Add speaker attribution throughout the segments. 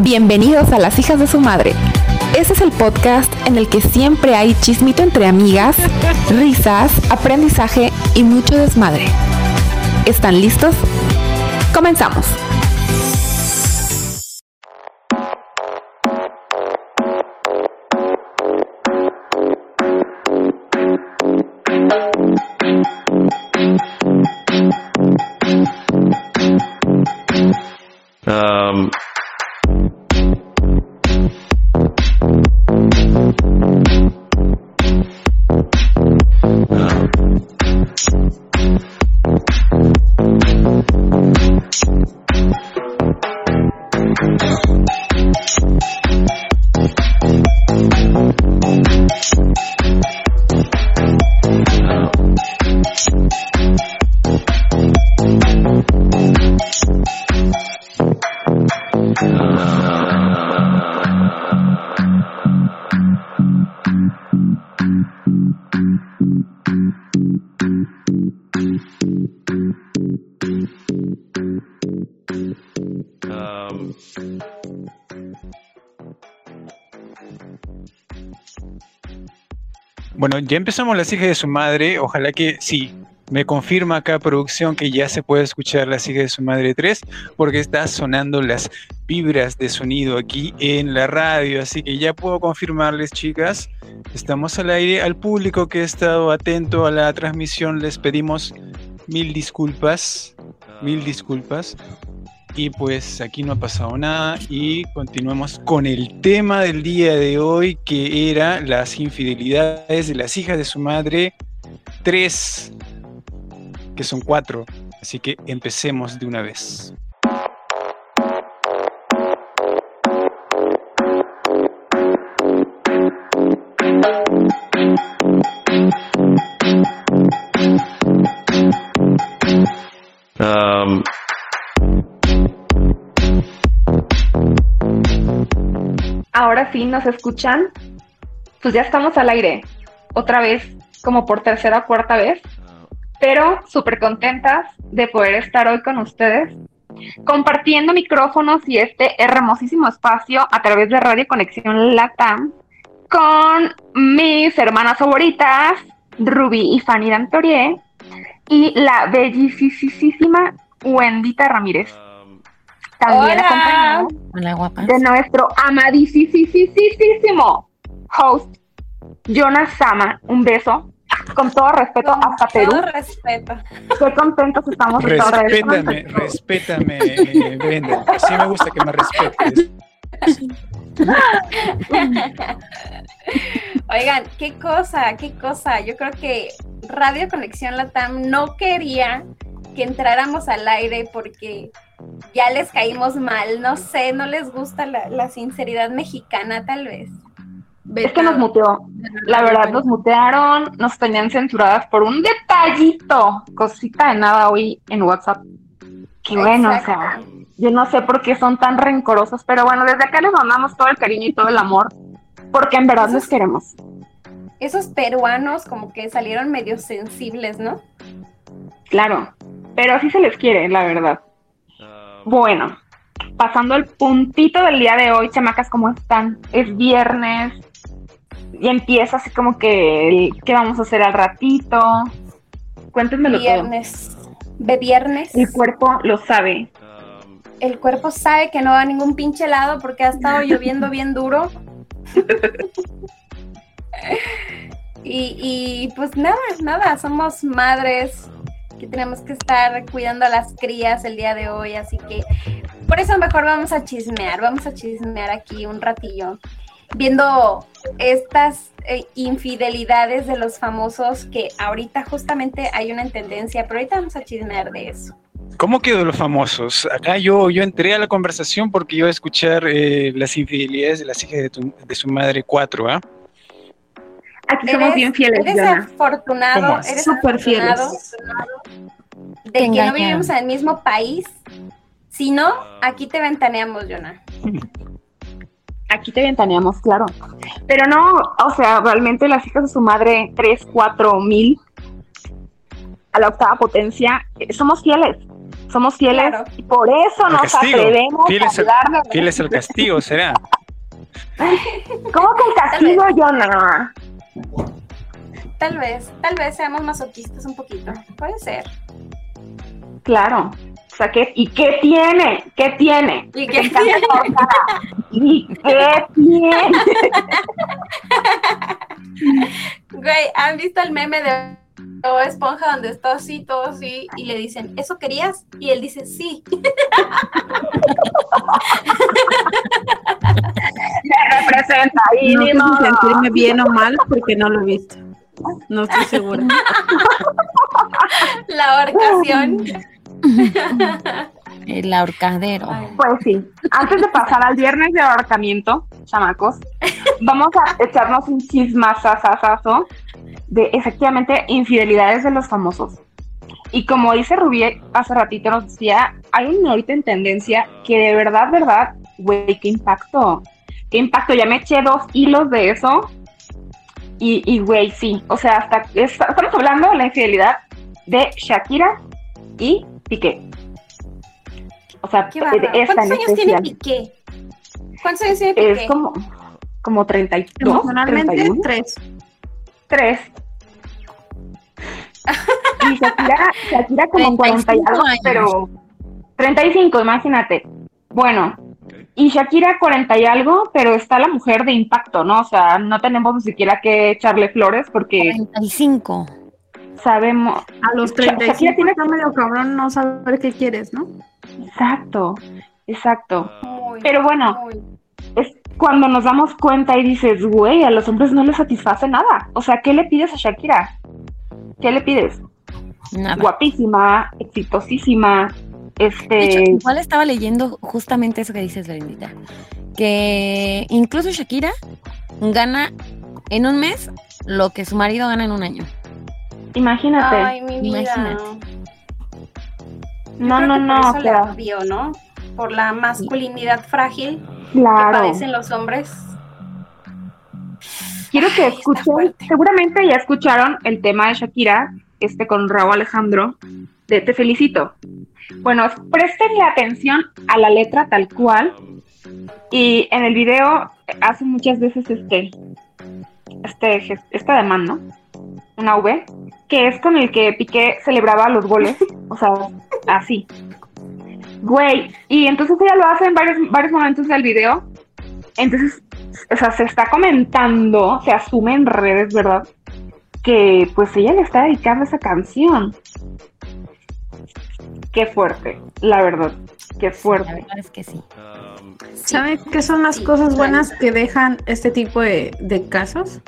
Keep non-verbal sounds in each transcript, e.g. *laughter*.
Speaker 1: Bienvenidos a Las hijas de su madre. Este es el podcast en el que siempre hay chismito entre amigas, *laughs* risas, aprendizaje y mucho desmadre. ¿Están listos? Comenzamos.
Speaker 2: Bueno, ya empezamos las hijas de su madre. Ojalá que sí. Me confirma acá producción que ya se puede escuchar las hijas de su madre 3 porque está sonando las vibras de sonido aquí en la radio. Así que ya puedo confirmarles, chicas. Estamos al aire. Al público que ha estado atento a la transmisión les pedimos mil disculpas. Mil disculpas. Y pues aquí no ha pasado nada y continuamos con el tema del día de hoy que era las infidelidades de las hijas de su madre 3, que son cuatro. Así que empecemos de una vez.
Speaker 3: ¿Nos escuchan? Pues ya estamos al aire, otra vez, como por tercera o cuarta vez, pero súper contentas de poder estar hoy con ustedes, compartiendo micrófonos y este hermosísimo espacio a través de Radio Conexión Latam con mis hermanas favoritas, Ruby y Fanny Dantorie, y la bellísima Wendita Ramírez. También
Speaker 4: Hola.
Speaker 3: acompañada
Speaker 4: Hola, guapa.
Speaker 3: de nuestro amadísimo host, Jonas Sama. Un beso, con todo respeto, hasta Perú.
Speaker 4: Todo respeto.
Speaker 3: Qué contentos estamos de con
Speaker 2: Respétame,
Speaker 3: nosotros.
Speaker 2: respétame, eh, Brenda. Así me gusta que me respetes. *laughs*
Speaker 4: Oigan, qué cosa, qué cosa. Yo creo que Radio Conexión Latam no quería que entráramos al aire porque ya les caímos mal. No sé, no les gusta la, la sinceridad mexicana, tal vez.
Speaker 3: Es que nos muteó. La verdad, nos mutearon, nos tenían censuradas por un detallito, cosita de nada hoy en WhatsApp. Que bueno, o sea, yo no sé por qué son tan rencorosos, pero bueno, desde acá les mandamos todo el cariño y todo el amor, porque en verdad les queremos.
Speaker 4: Esos peruanos como que salieron medio sensibles, ¿no?
Speaker 3: Claro, pero así se les quiere, la verdad. Bueno, pasando al puntito del día de hoy, chamacas, ¿cómo están? Es viernes y empieza así como que qué vamos a hacer al ratito. Cuéntenmelo todo.
Speaker 4: Viernes. De viernes.
Speaker 3: El cuerpo lo sabe.
Speaker 4: el cuerpo sabe que no va a ningún pinche helado porque ha estado lloviendo bien duro. *laughs* Y, y, pues nada, nada, somos madres que tenemos que estar cuidando a las crías el día de hoy, así que por eso mejor vamos a chismear, vamos a chismear aquí un ratillo, viendo estas eh, infidelidades de los famosos que ahorita justamente hay una tendencia, pero ahorita vamos a chismear de eso.
Speaker 2: ¿Cómo quedó los famosos? Acá yo, yo entré a la conversación porque iba a escuchar eh, las infidelidades de las hijas de, tu- de su madre 4, ¿ah?
Speaker 3: Aquí somos bien fieles,
Speaker 4: eres
Speaker 3: Diana.
Speaker 4: afortunado, eres
Speaker 3: Súper fieles.
Speaker 4: afortunado de
Speaker 5: Te
Speaker 4: que no vivimos en el mismo país. Si no, aquí te ventaneamos, Jonah.
Speaker 3: Aquí te ventaneamos, claro. Pero no, o sea, realmente las hijas de su madre, 3, 4 mil a la octava potencia, eh, somos fieles. Somos fieles
Speaker 4: Claro.
Speaker 3: y por eso nos
Speaker 2: castigo.
Speaker 3: atrevemos
Speaker 2: Fieles
Speaker 3: a hablar
Speaker 2: fieles al castigo será.
Speaker 3: ¿Cómo que el castigo, yo no?
Speaker 4: Tal vez, tal vez seamos masoquistas un poquito. Puede ser.
Speaker 3: Claro. O sea, ¿qué, ¿y qué tiene? ¿Qué tiene?
Speaker 4: ¿Y qué tiene?
Speaker 3: ¿Y qué tiene? *laughs*
Speaker 4: Güey, ¿han visto el meme de Bob Esponja donde está así, todo así, y le dicen, ¿eso querías? Y él dice, sí. *laughs*
Speaker 3: Me representa y
Speaker 5: No
Speaker 3: ni
Speaker 5: sé si sentirme bien o mal porque no lo he visto. No estoy segura. *laughs*
Speaker 4: La ahorcación. *laughs*
Speaker 6: El ahorcadero.
Speaker 3: Pues sí. Antes de pasar al viernes de ahorcamiento, chamacos, vamos a echarnos un chismazazazazo de efectivamente infidelidades de los famosos. Y como dice Rubí hace ratito nos decía, hay un ahorita en tendencia que de verdad, verdad, güey, qué impacto. Qué impacto. Ya me eché dos hilos de eso. Y, y güey, sí. O sea, hasta es- estamos hablando de la infidelidad de Shakira y Piqué. O sea,
Speaker 4: qué
Speaker 3: de esta
Speaker 4: ¿Cuántos años tiene. Piqué? ¿Cuántos años tiene Piqué?
Speaker 3: Es como, como 32,
Speaker 5: Emocionalmente,
Speaker 3: 31,
Speaker 5: tres.
Speaker 3: 3. Y Shakira, Shakira como 40 y
Speaker 6: 35
Speaker 3: algo,
Speaker 6: años.
Speaker 3: pero 35, imagínate. Bueno, y Shakira 40 y algo, pero está la mujer de impacto, ¿no? O sea, no tenemos ni siquiera que echarle flores porque
Speaker 6: 35.
Speaker 3: sabemos.
Speaker 5: A los
Speaker 3: Shakira
Speaker 5: 35
Speaker 3: tiene-
Speaker 5: está medio cabrón no saber qué quieres, ¿no?
Speaker 3: Exacto, exacto.
Speaker 4: Muy,
Speaker 3: Pero bueno,
Speaker 4: muy.
Speaker 3: es cuando nos damos cuenta y dices, güey, a los hombres no les satisface nada. O sea, ¿qué le pides a Shakira? ¿Qué le pides?
Speaker 6: Nada.
Speaker 3: Guapísima, exitosísima,
Speaker 6: De hecho,
Speaker 3: este,
Speaker 6: igual estaba leyendo justamente eso que dices, Brendita. Que incluso Shakira gana en un mes lo que su marido gana en un año.
Speaker 3: imagínate.
Speaker 4: Ay, mi vida.
Speaker 6: Imagínate.
Speaker 3: no, no, no,
Speaker 4: Por
Speaker 3: o
Speaker 4: eso le
Speaker 3: sea,
Speaker 4: odio, ¿no? Por la masculinidad frágil que
Speaker 3: claro.
Speaker 4: padecen los hombres.
Speaker 3: Quiero que
Speaker 4: Ay,
Speaker 3: escuchen, seguramente ya escucharon el tema de Shakira, este con Raúl Alejandro, de Te felicito. Bueno, prestenle atención a la letra tal cual, y en el video hace muchas veces este, este, este ademán, ¿no? Una V, que es con el que Piqué celebraba los goles, o sea, así. Güey, y entonces ella lo hace en varios, varios momentos del video, entonces o sea, se está comentando, se asume en redes, ¿verdad? Que pues ella le está dedicando esa canción. Qué fuerte, la verdad, qué
Speaker 6: La
Speaker 3: fuerte.
Speaker 6: verdad es que sí.
Speaker 7: Um,
Speaker 5: ¿Saben qué son las cosas buenas que dejan este tipo de, de casos?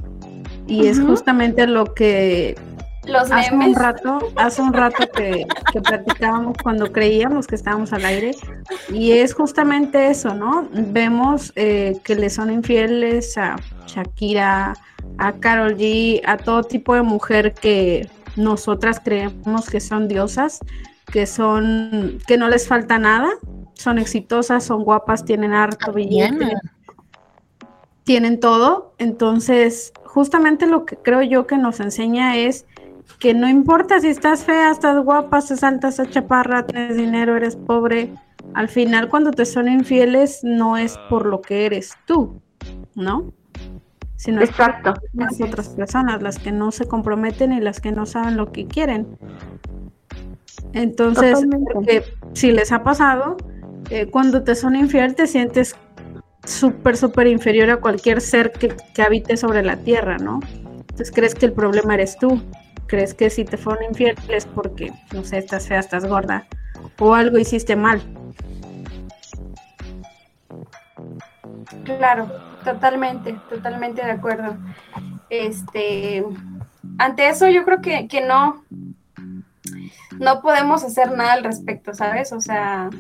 Speaker 5: Y es justamente lo que
Speaker 4: Los
Speaker 5: hace un rato, hace un rato que, que platicábamos cuando creíamos que estábamos al aire, y es justamente eso, ¿no? Vemos eh, que le son infieles a Shakira, a Carol G, a todo tipo de mujer que nosotras creemos que son diosas, que son, que no les falta nada, son exitosas, son guapas, tienen harto billete,
Speaker 6: Diana.
Speaker 5: tienen todo. Entonces, justamente lo que creo yo que nos enseña es que no importa si estás fea, estás guapa, estás alta, estás chaparra, tienes dinero, eres pobre. Al final, cuando te son infieles, no es por lo que eres tú, ¿no? Sino es por
Speaker 3: Exacto.
Speaker 5: las otras personas, las que no se comprometen y las que no saben lo que quieren. Entonces, porque si les ha pasado, eh, cuando te son infiel te sientes súper, súper inferior a cualquier ser que, que habite sobre la tierra, ¿no? Entonces crees que el problema eres tú. Crees que si te fueron infiel es porque, no sé, estás fea, estás gorda o algo hiciste mal.
Speaker 4: Claro, totalmente, totalmente de acuerdo. Este, ante eso yo creo que, que no, no podemos hacer nada al respecto, ¿sabes? O sea,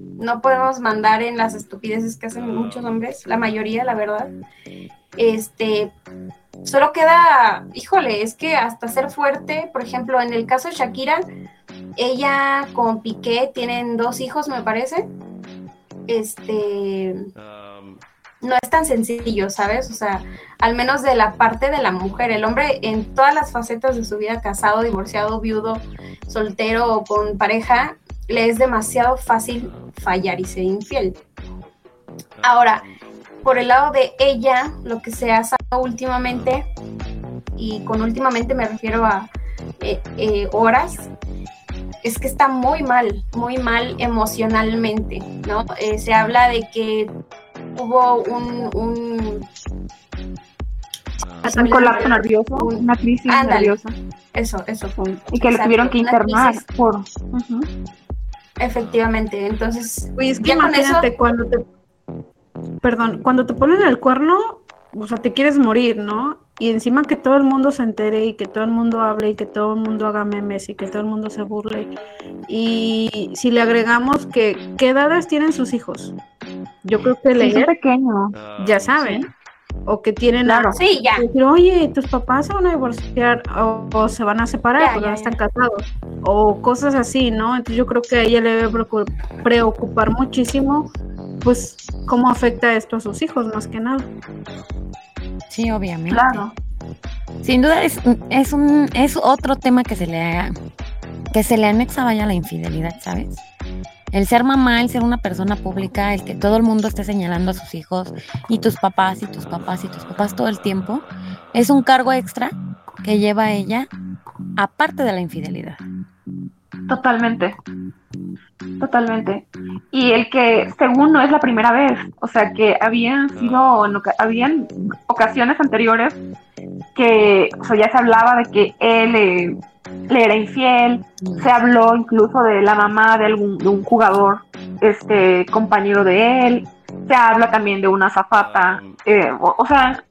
Speaker 4: no podemos mandar en las estupideces que hacen muchos hombres, la mayoría, la verdad. Este, solo queda, híjole, es que hasta ser fuerte, por ejemplo, en el caso de Shakira, ella con Piqué tienen dos hijos, me parece. Este, no es tan sencillo, ¿sabes? O sea, al menos de la parte de la mujer, el hombre en todas las facetas de su vida, casado, divorciado, viudo, soltero o con pareja, le es demasiado fácil fallar y ser infiel. Ahora, por el lado de ella, lo que se ha sacado últimamente, y con últimamente me refiero a eh, eh, horas, es que está muy mal, muy mal emocionalmente, ¿no? Eh, se habla de que hubo un... un
Speaker 3: un colapso nervioso,
Speaker 4: Un-
Speaker 3: una crisis
Speaker 4: Ándale.
Speaker 3: nerviosa.
Speaker 4: eso, eso fue. un-
Speaker 3: Y que lo
Speaker 4: exacto,
Speaker 3: tuvieron que internar
Speaker 4: crisis,
Speaker 3: por...
Speaker 4: Efectivamente, entonces,
Speaker 5: Oye, es que imagínate
Speaker 4: eso-
Speaker 5: cuando te. Perdón, cuando te ponen el cuerno, o sea, te quieres morir, ¿no? Y encima que todo el mundo se entere y que todo el mundo hable y que todo el mundo haga memes y que todo el mundo se burle. Y si le agregamos que, ¿qué edades tienen sus hijos? Yo creo que
Speaker 3: Sí, son
Speaker 5: leer,
Speaker 3: pequeños.
Speaker 5: ya saben. O que tienen
Speaker 3: Claro.
Speaker 4: sí, ya,
Speaker 5: decir, oye, tus papás se van a divorciar o, o se van a separar
Speaker 4: Ya,
Speaker 5: porque
Speaker 4: ya,
Speaker 5: no
Speaker 4: ya.
Speaker 5: están casados o cosas así, ¿no? Entonces yo creo que a ella le debe preocu- preocupar muchísimo, pues, cómo afecta esto a sus hijos, más que nada.
Speaker 6: Sí, obviamente.
Speaker 3: Claro.
Speaker 6: Sin duda es, es un es otro tema que se le que se le anexa vaya la infidelidad, ¿sabes? El ser mamá, el ser una persona pública, el que todo el mundo esté señalando a sus hijos y tus papás y tus papás y tus papás todo el tiempo, es un cargo extra que lleva ella aparte de la infidelidad.
Speaker 3: Totalmente. Totalmente. Y el que, según no es la primera vez, o sea, que habían sido, habían ocasiones anteriores que, o sea, ya se hablaba de que él eh, le era infiel, se habló incluso de la mamá de algún de un jugador, este, compañero de él, se habla también de una zafata, eh, o, sea,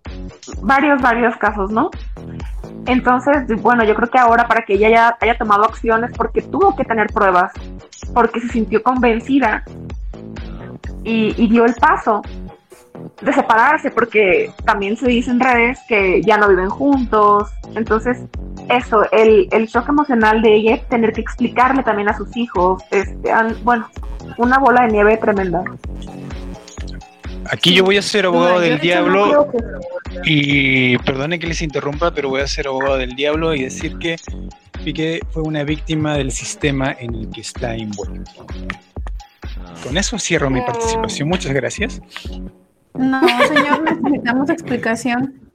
Speaker 3: varios, varios casos, ¿no? Entonces, bueno, yo creo que ahora para que ella haya tomado acciones, porque tuvo que tener pruebas, porque se sintió convencida y, dio el paso de separarse, porque también se dice en redes que ya no viven juntos. Entonces, eso, el, el shock emocional de ella, tener que explicarle también a sus hijos, este, bueno, una bola de nieve tremenda.
Speaker 2: Aquí yo voy a ser abogado
Speaker 5: No,
Speaker 2: del
Speaker 5: no
Speaker 2: diablo y perdone que les interrumpa, pero voy a ser abogado del diablo y decir que Piqué fue una víctima del sistema en el que está envuelto. Con eso cierro mi participación. Muchas gracias.
Speaker 5: No, señor, necesitamos explicación.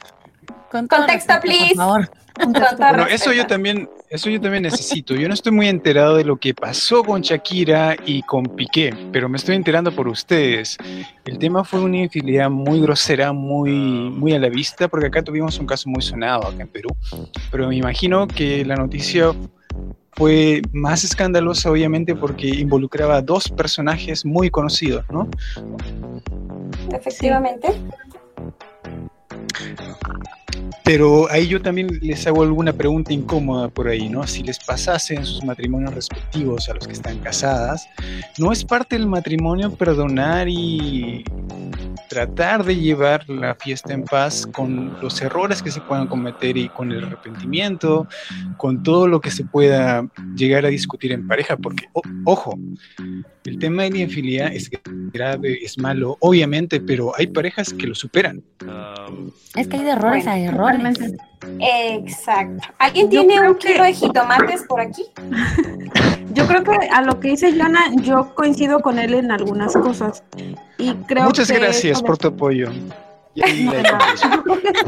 Speaker 6: Con respeto,
Speaker 4: please.
Speaker 6: Por favor.
Speaker 4: con todo
Speaker 2: Bueno, eso yo también, eso yo también necesito. Yo no estoy muy enterado de lo que pasó con Shakira y con Piqué, pero me estoy enterando por ustedes. El tema fue una infidelidad muy grosera, muy, muy a la vista, porque acá tuvimos un caso muy sonado acá en Perú. Pero me imagino que la noticia fue más escandalosa, obviamente, porque involucraba a dos personajes muy conocidos, ¿no?
Speaker 4: Efectivamente.
Speaker 2: Pero ahí yo también les hago alguna pregunta incómoda por ahí, ¿no? Si les pasase en sus matrimonios respectivos a los que están casadas, ¿no es parte del matrimonio perdonar y tratar de llevar la fiesta en paz con los errores que se puedan cometer y con el arrepentimiento, con todo lo que se pueda llegar a discutir en pareja? Porque, o- ojo, el tema de la infidelidad es grave, es malo, obviamente, pero hay parejas que lo superan.
Speaker 7: Um,
Speaker 6: Es que hay de errores
Speaker 4: Bueno,
Speaker 6: a errores.
Speaker 4: Exacto. ¿Alguien tiene un
Speaker 5: que-
Speaker 4: kilo de jitomates por aquí? *laughs*
Speaker 5: Yo creo que a lo que dice Joana, yo coincido con él en algunas cosas. Y creo
Speaker 2: Muchas
Speaker 5: que
Speaker 2: gracias por tu apoyo. *laughs*
Speaker 5: No,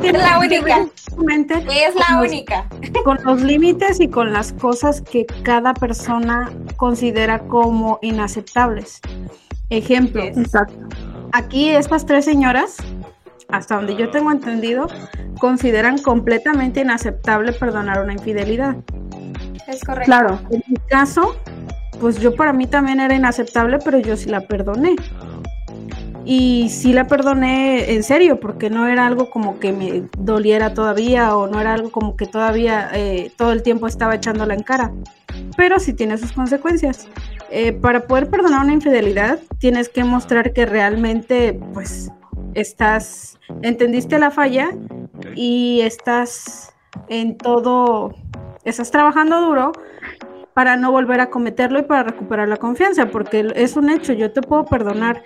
Speaker 4: Es la única. Es la
Speaker 5: con los-
Speaker 4: única. *laughs*
Speaker 5: con los límites y con las cosas que cada persona considera como inaceptables. Ejemplo,
Speaker 4: Yes.
Speaker 3: Exacto.
Speaker 5: aquí estas tres señoras, hasta donde yo tengo entendido, consideran completamente inaceptable perdonar una infidelidad.
Speaker 4: Es correcto.
Speaker 3: Claro.
Speaker 5: En mi caso, pues yo para mí también era inaceptable, pero yo sí la perdoné. Y sí la perdoné en serio, porque no era algo como que me doliera todavía o no era algo como que todavía eh, todo el tiempo estaba echándola en cara. Pero sí tiene sus consecuencias. Eh, para poder perdonar una infidelidad, tienes que mostrar que realmente, pues, estás, entendiste la falla y estás en todo, estás trabajando duro para no volver a cometerlo y para recuperar la confianza, porque es un hecho, yo te puedo perdonar,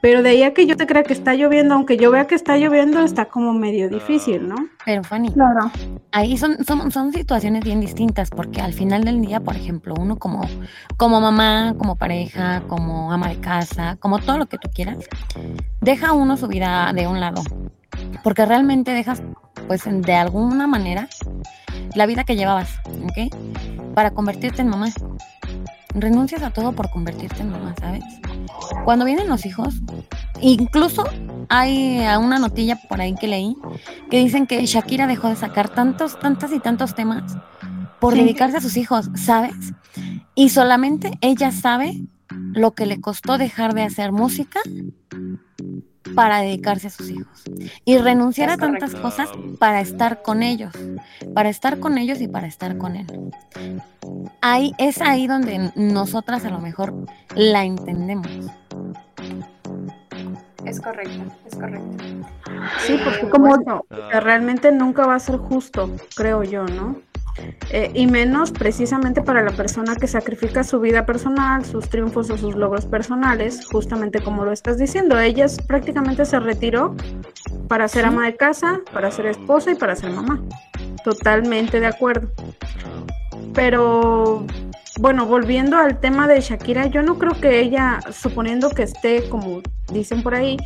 Speaker 5: pero de ahí a que yo te crea que está lloviendo, aunque yo vea que está lloviendo, está como medio difícil, ¿no?
Speaker 6: Pero Fanny,
Speaker 3: Claro.
Speaker 6: ahí son, son, son situaciones bien distintas, porque al final del día, por ejemplo, uno como, como mamá, como pareja, como ama de casa, como todo lo que tú quieras, deja uno su vida de un lado, porque realmente dejas, pues de alguna manera, la vida que llevabas, ¿ok? Para convertirte en mamá. Renuncias a todo por convertirte en mamá, ¿sabes? Cuando vienen los hijos, incluso hay a una notilla por ahí que leí que dicen que Shakira dejó de sacar tantos, tantas y tantos temas por
Speaker 5: Sí.
Speaker 6: dedicarse a sus hijos, ¿sabes? Y solamente ella sabe lo que le costó dejar de hacer música para dedicarse a sus hijos y renunciar a tantas cosas para estar con ellos, para estar con ellos y para estar con él. Ahí es ahí donde nosotras a lo mejor la entendemos.
Speaker 4: Es correcto, es correcto.
Speaker 5: Sí,
Speaker 4: Eh,
Speaker 5: porque
Speaker 3: como-
Speaker 5: como realmente nunca va a ser justo, creo yo, ¿no? Eh, y menos precisamente para la persona que sacrifica su vida personal, sus triunfos o sus logros personales, justamente como lo estás diciendo. Ella prácticamente se retiró para ser ama de casa, para ser esposa y para ser mamá. Totalmente de acuerdo. Pero bueno, volviendo al tema de Shakira, yo no creo que ella, suponiendo que esté, como dicen por ahí,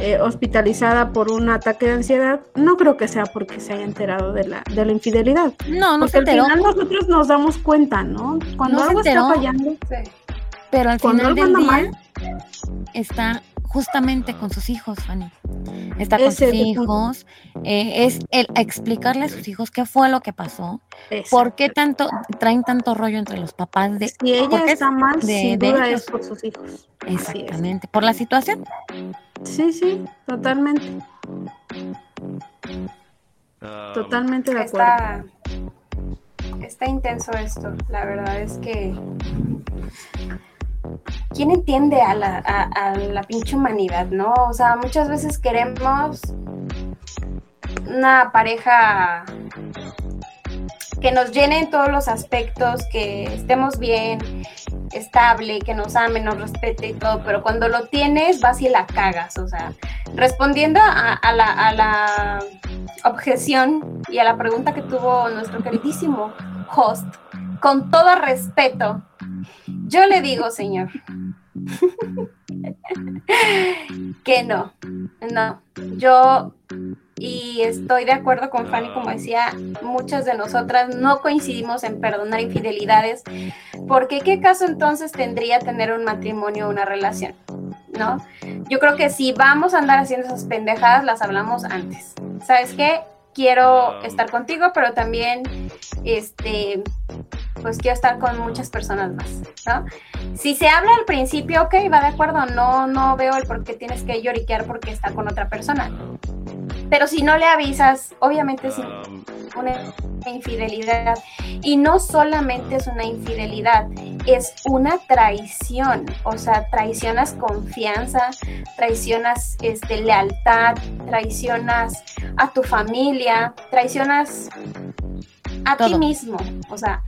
Speaker 5: eh, hospitalizada por un ataque de ansiedad, no creo que sea porque se haya enterado de la, de la infidelidad.
Speaker 6: No, no
Speaker 5: porque
Speaker 6: se
Speaker 5: al
Speaker 6: enteró,
Speaker 5: final nosotros nos damos cuenta, ¿no? Cuando
Speaker 6: No se
Speaker 5: algo
Speaker 6: enteró.
Speaker 5: está fallando,
Speaker 4: Sí.
Speaker 6: pero al
Speaker 5: cuando
Speaker 6: final
Speaker 5: algo
Speaker 6: del
Speaker 5: anda
Speaker 6: día
Speaker 5: mal,
Speaker 6: está justamente con sus hijos, Fanny. Está con
Speaker 5: Ese
Speaker 6: sus hijos, eh, es el explicarle a sus hijos qué fue lo que pasó, por qué tanto traen tanto rollo entre los papás de
Speaker 5: si ella está mal,
Speaker 6: de-
Speaker 5: sin
Speaker 6: de
Speaker 5: duda
Speaker 6: ellos.
Speaker 5: es por sus hijos.
Speaker 6: Exactamente por la situación.
Speaker 5: Sí, sí, totalmente,
Speaker 7: Um,
Speaker 5: totalmente de acuerdo.
Speaker 4: Está, está intenso esto, la verdad es que... ¿Quién entiende a la, a, la pinche humanidad, no? O sea, muchas veces queremos una pareja que nos llene en todos los aspectos, que estemos bien, estable, que nos ame, nos respete y todo, pero cuando lo tienes vas y la cagas, o sea, respondiendo a la, a la objeción y a la pregunta que tuvo nuestro queridísimo host, con todo respeto, yo le digo, señor, *laughs* que no, no, yo y estoy de acuerdo con Fanny, como decía, muchas de nosotras no coincidimos en perdonar infidelidades, porque ¿qué caso entonces tendría tener un matrimonio o una relación? ¿No? Yo creo que si vamos a andar haciendo esas pendejadas, las hablamos antes. ¿Sabes qué? Quiero estar contigo, pero también, este, pues quiero estar con muchas personas más, ¿no? Si se habla al principio, ok, va de acuerdo, no, no veo el por qué tienes que lloriquear porque está con otra persona. Pero si no le avisas, obviamente es una infidelidad. Y no solamente es una infidelidad, es una traición. O sea, traicionas confianza, traicionas este, lealtad, traicionas a tu familia, traicionas a ti mismo. O sea,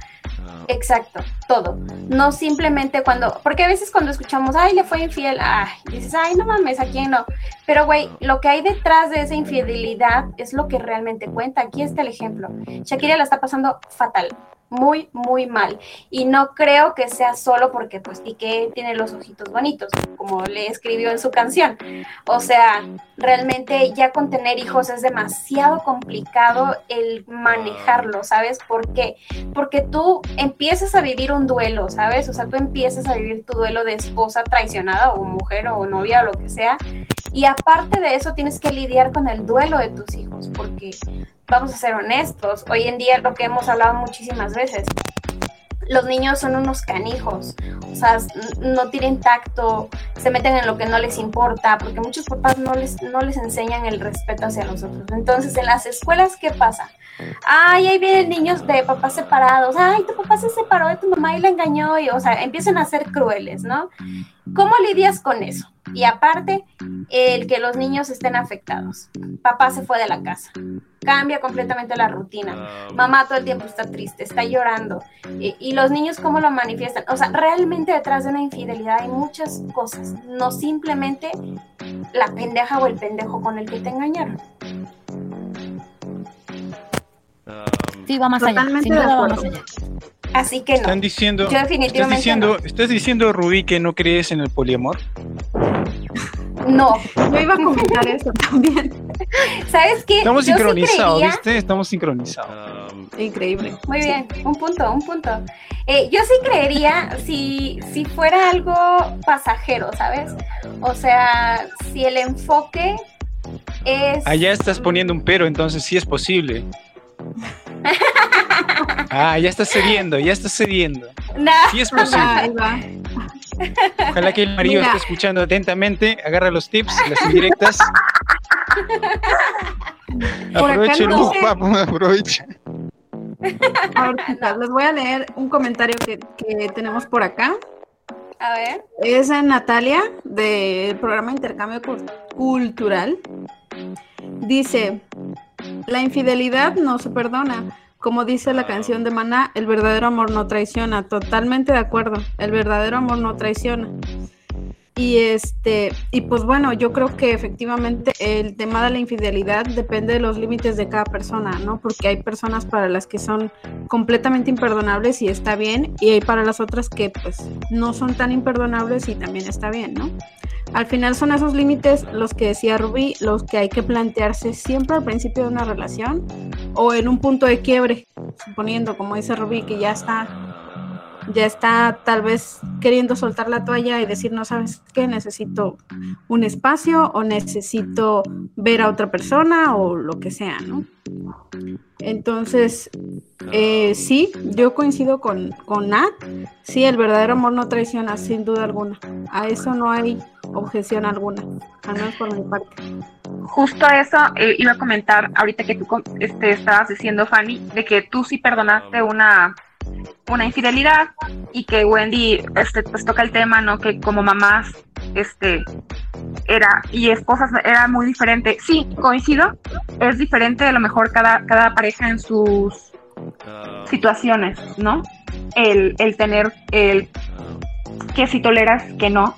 Speaker 4: Exacto, todo. No simplemente cuando, porque a veces cuando escuchamos, ay, le fue infiel, ay, dices, ay, no mames, ¿a quién no? Pero, güey, lo que hay detrás de esa infidelidad es lo que realmente cuenta. Aquí está el ejemplo. Shakira la está pasando fatal, muy, muy mal. Y no creo que sea solo porque, pues, Piqué tiene los ojitos bonitos, como le escribió en su canción. O sea, realmente ya con tener hijos es demasiado complicado el manejarlo, ¿sabes? ¿Por qué? Porque tú empiezas a vivir un duelo, ¿sabes? O sea, tú empiezas a vivir tu duelo de esposa traicionada o mujer o novia o lo que sea. Y aparte de eso tienes que lidiar con el duelo de tus hijos, porque vamos a ser honestos, hoy en día lo que hemos hablado muchísimas veces, los niños son unos canijos, o sea, no tienen tacto, se meten en lo que no les importa, porque muchos papás no les, no les enseñan el respeto hacia los otros. Entonces, en las escuelas, ¿qué pasa? Ay, ahí vienen niños de papás separados, ay, tu papá se separó de tu mamá y la engañó, y, o sea, empiezan a ser crueles, ¿no? ¿Cómo lidias con eso? Y aparte, el que los niños estén afectados. Papá se fue de la casa. Cambia completamente la rutina. Mamá todo el tiempo está triste, está llorando. Y, y los niños, ¿cómo lo manifiestan? O sea, realmente detrás de una infidelidad hay muchas cosas. No simplemente la pendeja o el pendejo con el que te engañaron.
Speaker 7: um,
Speaker 6: Sí, va más allá.
Speaker 5: De
Speaker 6: va más allá.
Speaker 4: Así que no.
Speaker 2: Están diciendo,
Speaker 4: Yo
Speaker 2: estás diciendo,
Speaker 4: no.
Speaker 2: estás diciendo, Rubí, que no crees en el poliamor.
Speaker 4: No.
Speaker 5: Yo iba a comentar eso también. *laughs*
Speaker 4: ¿Sabes qué?
Speaker 2: Estamos
Speaker 4: Yo
Speaker 2: sincronizados, ¿viste? Estamos sincronizados.
Speaker 7: um,
Speaker 5: Increíble.
Speaker 4: Muy bien, un punto, un punto. Eh, yo sí creería si, si fuera algo pasajero, ¿sabes? O sea, si el enfoque es...
Speaker 2: Allá estás poniendo un pero, entonces sí es posible. *laughs* Ah, ya estás cediendo, ya estás cediendo.
Speaker 4: Nah,
Speaker 2: Sí es posible.
Speaker 5: ahí va.
Speaker 2: Ojalá que el marido
Speaker 5: Mira.
Speaker 2: esté escuchando atentamente, agarra los tips, las indirectas.
Speaker 5: Por acá
Speaker 2: Aprovechen,
Speaker 5: no
Speaker 2: uh,
Speaker 5: sé.
Speaker 2: aprovecha.
Speaker 5: Ahorita les voy a leer un comentario que, que tenemos por acá.
Speaker 4: a ver.
Speaker 5: Es a Natalia del programa Intercambio Cul- Cultural. Dice, la infidelidad no se perdona. Como dice la canción de Maná, el verdadero amor no traiciona. Totalmente de acuerdo. El verdadero amor no traiciona. Y este, y pues bueno, yo creo que efectivamente el tema de la infidelidad depende de los límites de cada persona, ¿no? Porque hay personas para las que son completamente imperdonables y está bien, y hay para las otras que pues no son tan imperdonables y también está bien, ¿no? Al final son esos límites los que decía Rubí, los que hay que plantearse siempre al principio de una relación o en un punto de quiebre, suponiendo, como dice Rubí, que ya está ya está tal vez queriendo soltar la toalla y decir, no sabes qué, necesito un espacio o necesito ver a otra persona o lo que sea, ¿no? Entonces, eh, sí, yo coincido con, con Nat, sí, el verdadero amor no traiciona, sin duda alguna. A eso no hay objeción alguna, al menos por mi parte.
Speaker 3: Justo eso eh, iba a comentar ahorita que tú com- este, estabas diciendo, Fanny, de que tú sí perdonaste una, una infidelidad y que Wendy este, pues toca el tema, ¿no? Que como mamás este, era y esposas era muy diferente. Sí, coincido, es diferente a lo mejor cada, cada pareja en sus
Speaker 7: um,
Speaker 3: situaciones, ¿no? El, el tener el que si toleras que no,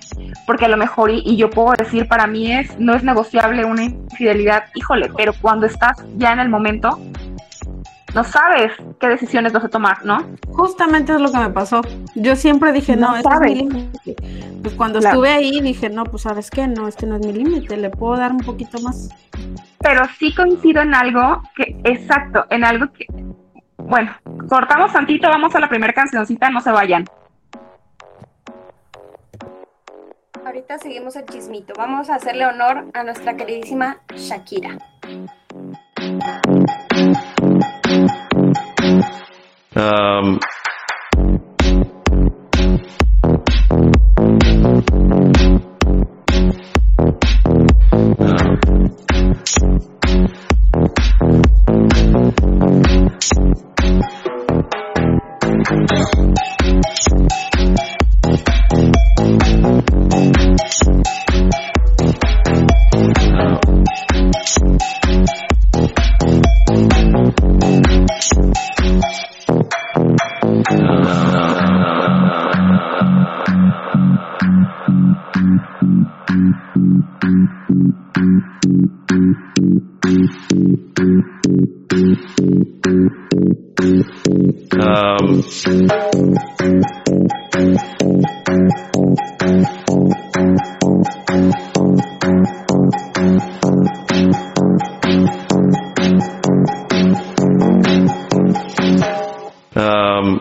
Speaker 3: porque a lo mejor, y, y yo puedo decir, para mí es, no es negociable una infidelidad, híjole, pero cuando estás ya en el momento, no sabes qué decisiones vas a tomar, ¿no?
Speaker 5: Justamente es lo que me pasó. Yo siempre dije, no,
Speaker 3: No
Speaker 5: este es
Speaker 3: sabes.
Speaker 5: mi límite. Pues cuando
Speaker 3: Claro.
Speaker 5: estuve ahí dije, no, pues sabes qué, no, este no es mi límite, le puedo dar un poquito más.
Speaker 3: Pero sí coincido en algo que, exacto, en algo que, bueno, cortamos tantito, vamos a la primera cancioncita, no se vayan.
Speaker 4: Ahorita seguimos el chismito. Vamos a hacerle honor a nuestra queridísima Shakira.
Speaker 7: Um, um,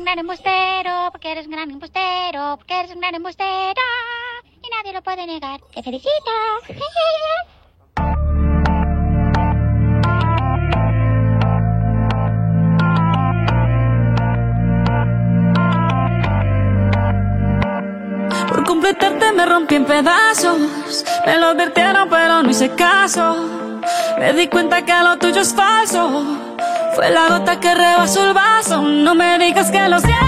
Speaker 8: Un gran embustero, porque eres un gran embustero, porque eres un gran embustero. Y nadie lo puede negar. Te felicito.
Speaker 9: Por completarte me rompí en pedazos. Me lo advirtieron, pero no hice caso. Me di cuenta que lo tuyo es falso. Fue la gota que rebasó el vaso. No me digas que lo sientes.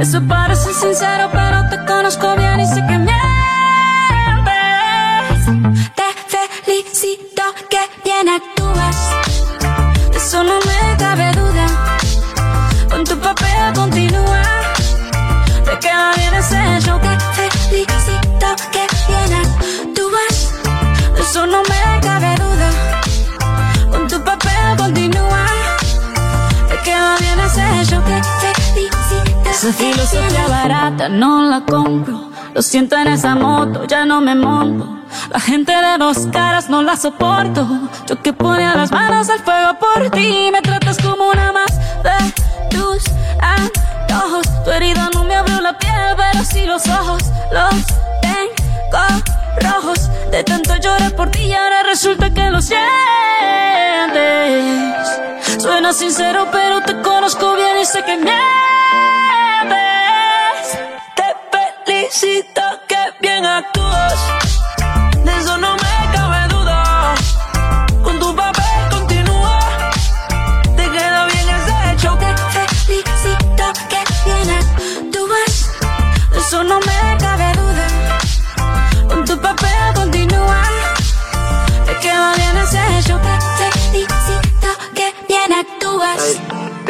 Speaker 9: Eso parece sincero, pero te conozco bien y sé que mientes. Te felicito que bien actúas. De eso no me cabe duda. Con tu papel continúa. Te queda bien ese show Te felicito que bien actúas De eso no me Esa filosofía barata no la compro. Lo siento en esa moto, ya no me monto. La gente de dos caras no la soporto. Yo que ponía las manos al fuego por ti. Me tratas como una más de tus antojos. Tu herida no me abrió la piel, pero sí los ojos. Los tengo rojos. De tanto llorar por ti y ahora resulta que lo sientes. Suena sincero, pero te conozco bien y sé que mientes. Te felicito que bien actúas.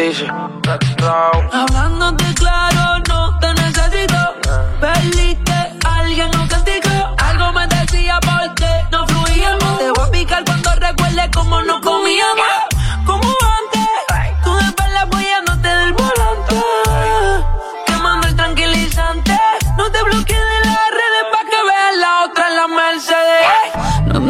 Speaker 9: Actúas. Hablándote claro,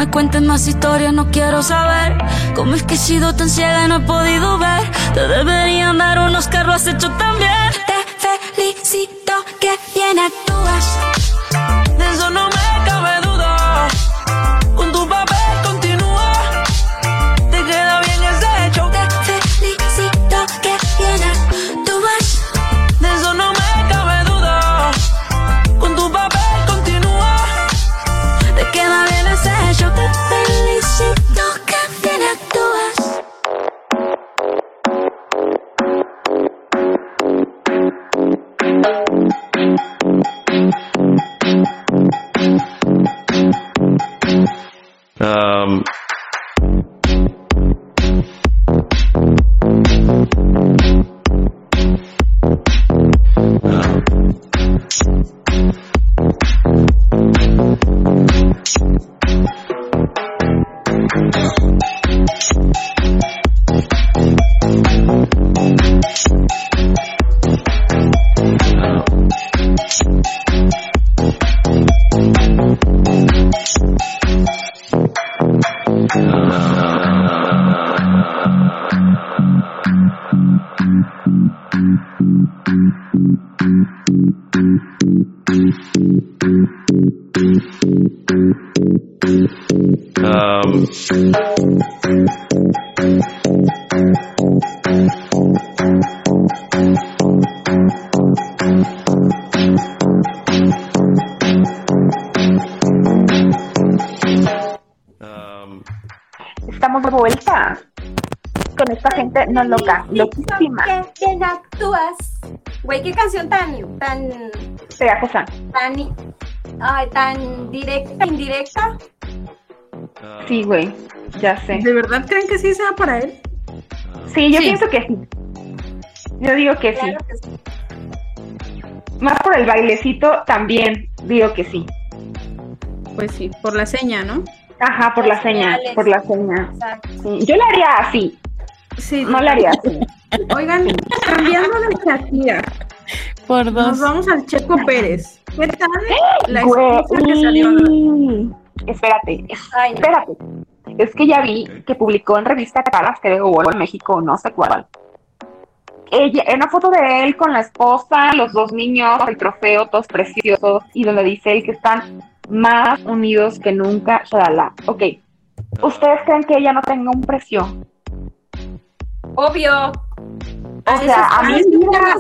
Speaker 9: me cuentes más historias, no quiero saber cómo es que he sido tan ciega y no he podido ver. Te deberían dar unos carros, has hecho también. Te felicito que bien actúas. De eso no
Speaker 7: Um,
Speaker 3: no loca, loquísima.
Speaker 4: Bien actúas. Güey, qué canción tan, tan,
Speaker 3: Pegajosa.
Speaker 4: tan, ay, tan directa, indirecta.
Speaker 3: Sí, güey, ya sé.
Speaker 5: ¿De verdad creen que sí sea para él?
Speaker 3: Sí, yo
Speaker 5: Sí.
Speaker 3: pienso que sí. Yo digo que sí.
Speaker 4: Claro que sí.
Speaker 3: Más por el bailecito también digo que sí.
Speaker 5: Pues sí, por la seña, ¿no?
Speaker 3: Ajá, por la seña,
Speaker 4: señales.
Speaker 3: por la seña. Sí, Yo la haría así,
Speaker 5: Sí.
Speaker 3: no la haría así. *laughs*
Speaker 5: Oigan, cambiando de Shakira,
Speaker 6: Por
Speaker 5: nos
Speaker 6: dos.
Speaker 5: vamos al Checo Pérez. ¿Qué tal la
Speaker 3: Güey,
Speaker 5: excusa que salió?
Speaker 3: Espérate,
Speaker 4: Ay, no.
Speaker 3: espérate. Es que ya vi que publicó en revista Caras, creo, o en México, no sé cuál. Ella, una foto de él con la esposa, los dos niños, el trofeo, todos preciosos, y donde dice él que están más unidos que nunca, shalala. Ok, ¿ustedes creen que ella no tenga un precio?
Speaker 4: Obvio.
Speaker 3: O sea, a mí, mira.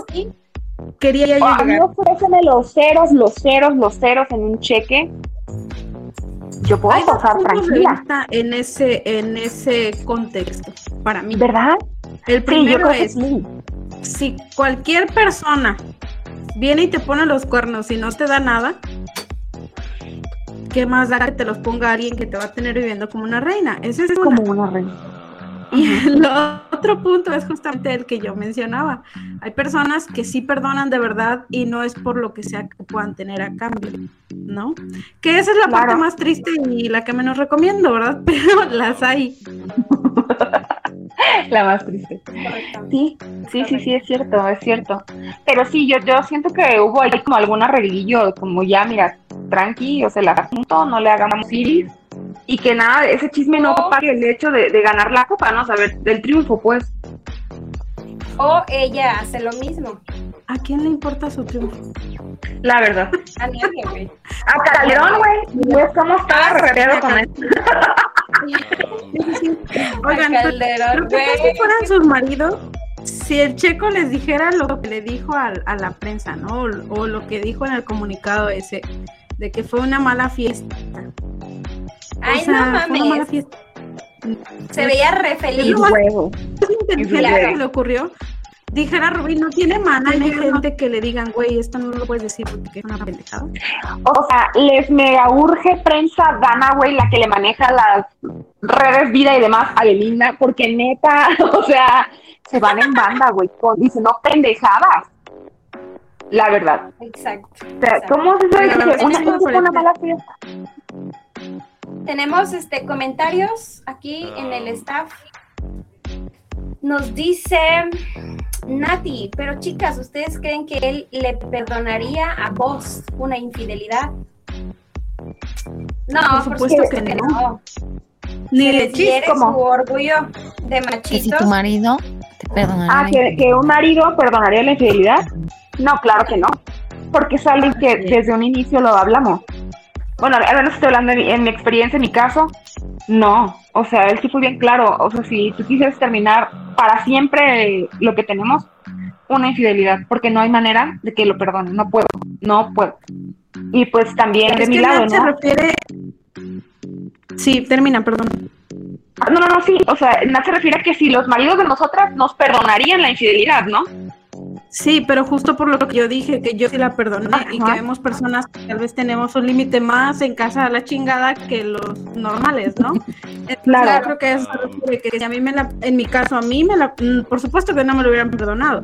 Speaker 5: Quería yo
Speaker 3: a mí
Speaker 5: llegar.
Speaker 3: ofréceme los ceros, los ceros, los ceros en un cheque. Yo puedo
Speaker 5: Hay
Speaker 3: pasar tranquila,
Speaker 5: en ese, en ese contexto, para mí.
Speaker 3: ¿verdad?
Speaker 5: El
Speaker 3: Sí, yo
Speaker 5: primero es,
Speaker 3: sí.
Speaker 5: si cualquier persona viene y te pone los cuernos y no te da nada, ¿qué más da que te los ponga alguien que te va a tener viviendo como una reina? Ese es una.
Speaker 3: como una reina.
Speaker 5: Y el otro punto es justamente el que yo mencionaba. Hay personas que sí perdonan de verdad y no es por lo que sea que puedan tener a cambio, ¿no? Que esa es la parte más triste y la que menos recomiendo, ¿verdad? *laughs* Pero las hay. *laughs*
Speaker 3: La más triste. Sí, sí, sí, sí, es cierto, es cierto. Pero sí, yo, yo siento que hubo ahí como algún arreglillo, como ya, mira, tranqui, o sea, la junto, no le hagamos iris. Y que nada, ese chisme no
Speaker 4: No.
Speaker 3: pague el hecho de, de ganar la copa, ¿no? Saber del triunfo, pues.
Speaker 4: O ella hace lo mismo.
Speaker 5: ¿A quién le importa su triunfo?
Speaker 3: La verdad.
Speaker 4: A nadie, güey. *laughs*
Speaker 3: A Calderón, güey. Como estaba reteado con él. *laughs*
Speaker 5: Oigan, pero
Speaker 4: Calderón, güey.
Speaker 5: si fueran sus maridos, si el checo les dijera lo que le dijo a, la prensa, ¿no? O, o lo que dijo en el comunicado ese, de que fue una mala fiesta.
Speaker 4: Ay,
Speaker 5: o sea,
Speaker 4: no
Speaker 5: fue una mala
Speaker 4: mames.
Speaker 5: fiesta.
Speaker 4: Se veía re feliz.
Speaker 3: Huevo.
Speaker 5: inteligente que le ocurrió. Dijera Rubí, no tiene mana, hay gente que le digan, güey, esto no lo puedes decir porque es una pendejada.
Speaker 3: O sea, les mega urge prensa Dana, güey, la que le maneja las redes vida y demás a Belinda, porque neta, *laughs* o sea, se van en banda, güey, con- dicen, no pendejadas. La verdad.
Speaker 4: Exacto.
Speaker 3: O sea,
Speaker 4: exacto.
Speaker 3: ¿cómo se sabe que una fiesta fue una mala fiesta?
Speaker 4: Tenemos este comentarios aquí en el staff. Nos dice Nati, pero chicas, ¿ustedes creen que él le perdonaría a vos una infidelidad? No,
Speaker 5: Por supuesto que no.
Speaker 4: Ni
Speaker 5: Ni
Speaker 4: le
Speaker 5: chiste.
Speaker 4: su orgullo de
Speaker 6: Que si
Speaker 4: machitos.
Speaker 6: tu marido te perdonará.
Speaker 3: Ah, ¿que, que un marido perdonaría la infidelidad? No, claro que no. Porque es algo que desde un inicio lo hablamos. Bueno, al menos estoy hablando en mi, en mi experiencia, en mi caso. No, o sea, él sí fue bien claro. O sea, si tú quisieras terminar para siempre lo que tenemos, una infidelidad, porque no hay manera de que lo perdone. No puedo, no puedo. Y pues también de mi lado,
Speaker 5: Nat se
Speaker 3: ¿no?
Speaker 5: refiere... Sí, termina, perdón.
Speaker 3: No, no, no, sí. O sea, Nat se refiere a que si los maridos de nosotras nos perdonarían la infidelidad, ¿no?
Speaker 5: Sí, pero justo por lo que yo dije, que yo sí la perdoné y que vemos personas que tal vez tenemos un límite más en casa a la chingada que los normales, ¿no? *laughs* Entonces,
Speaker 3: Claro.
Speaker 5: Creo que refiere, que si a mí me la, en mi caso, a mí me la, mm, por supuesto que no me lo hubieran perdonado.